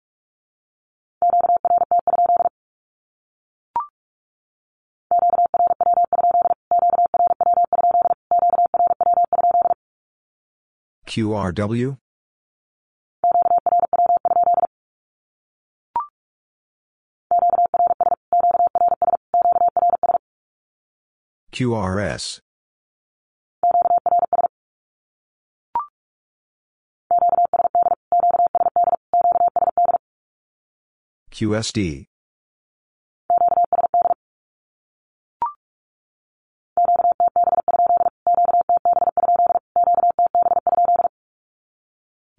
QRW? QRS. QSD.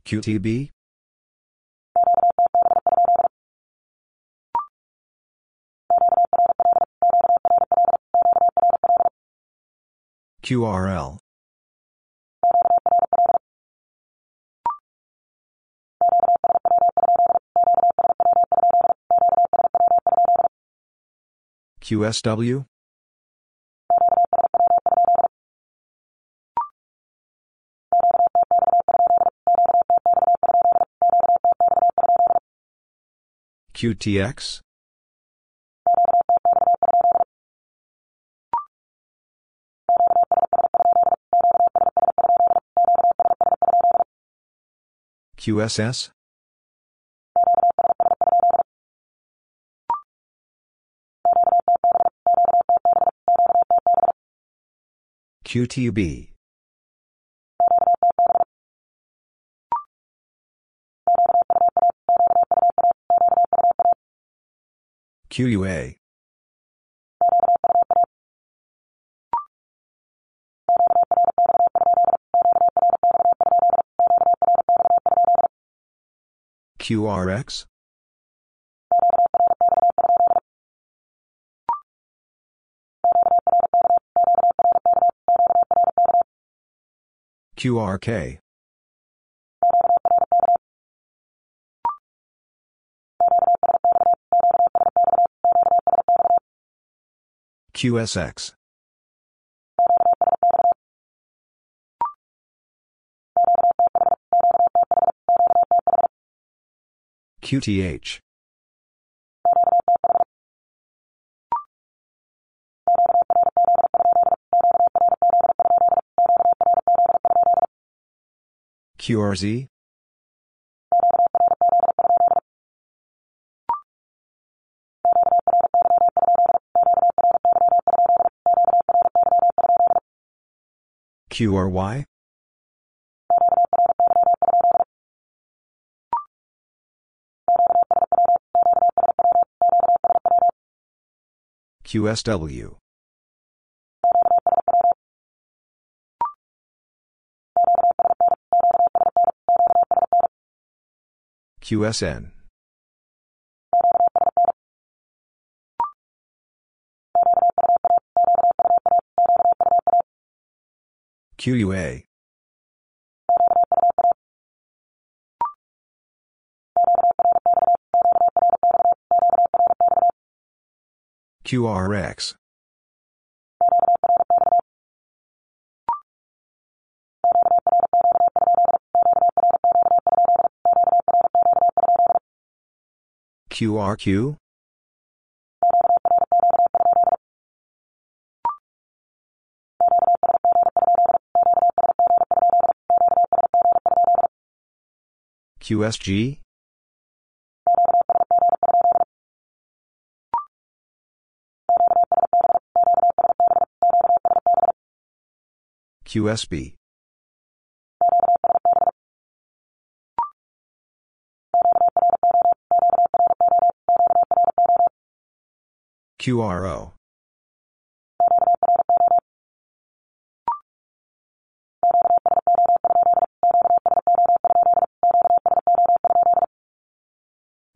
QTB? QRL. QSW? QTX? QSS? QTB. QUA. QRX? QRK. QSX. QTH. QRZ? QRY? QSW. QSN. QUA. QRX. QRQ? QSG? QSB. QRO.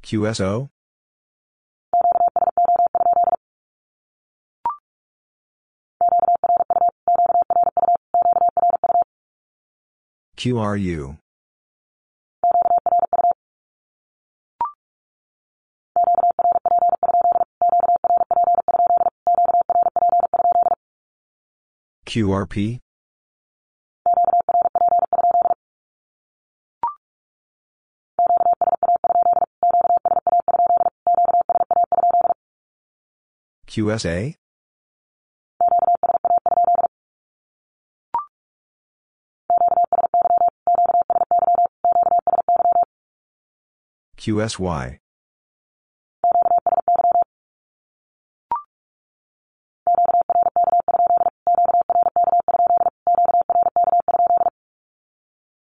QSO? QRU. QRP? QSA? QSY.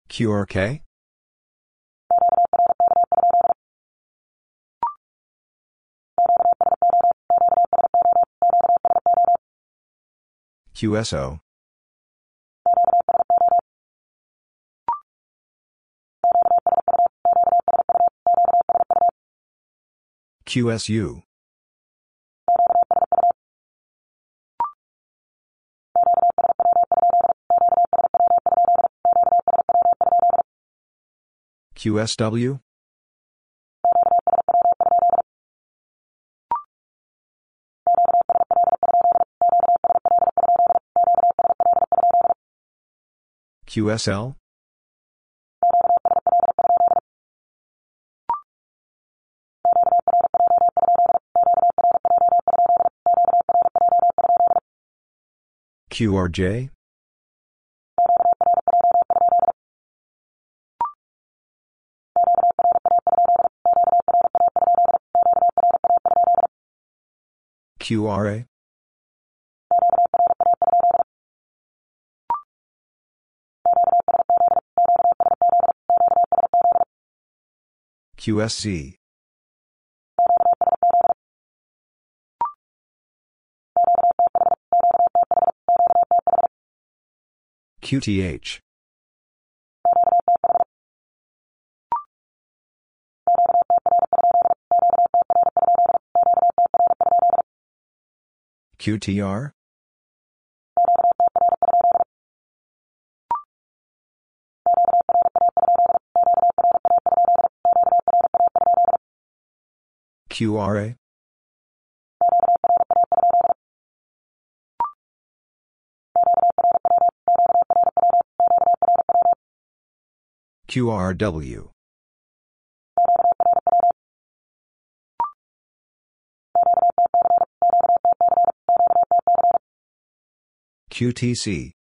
QRK? QSO. QSU. QSW? QSL? QRJ? QRA? QSC. QTH. QTR? QRA? QRW. QTC.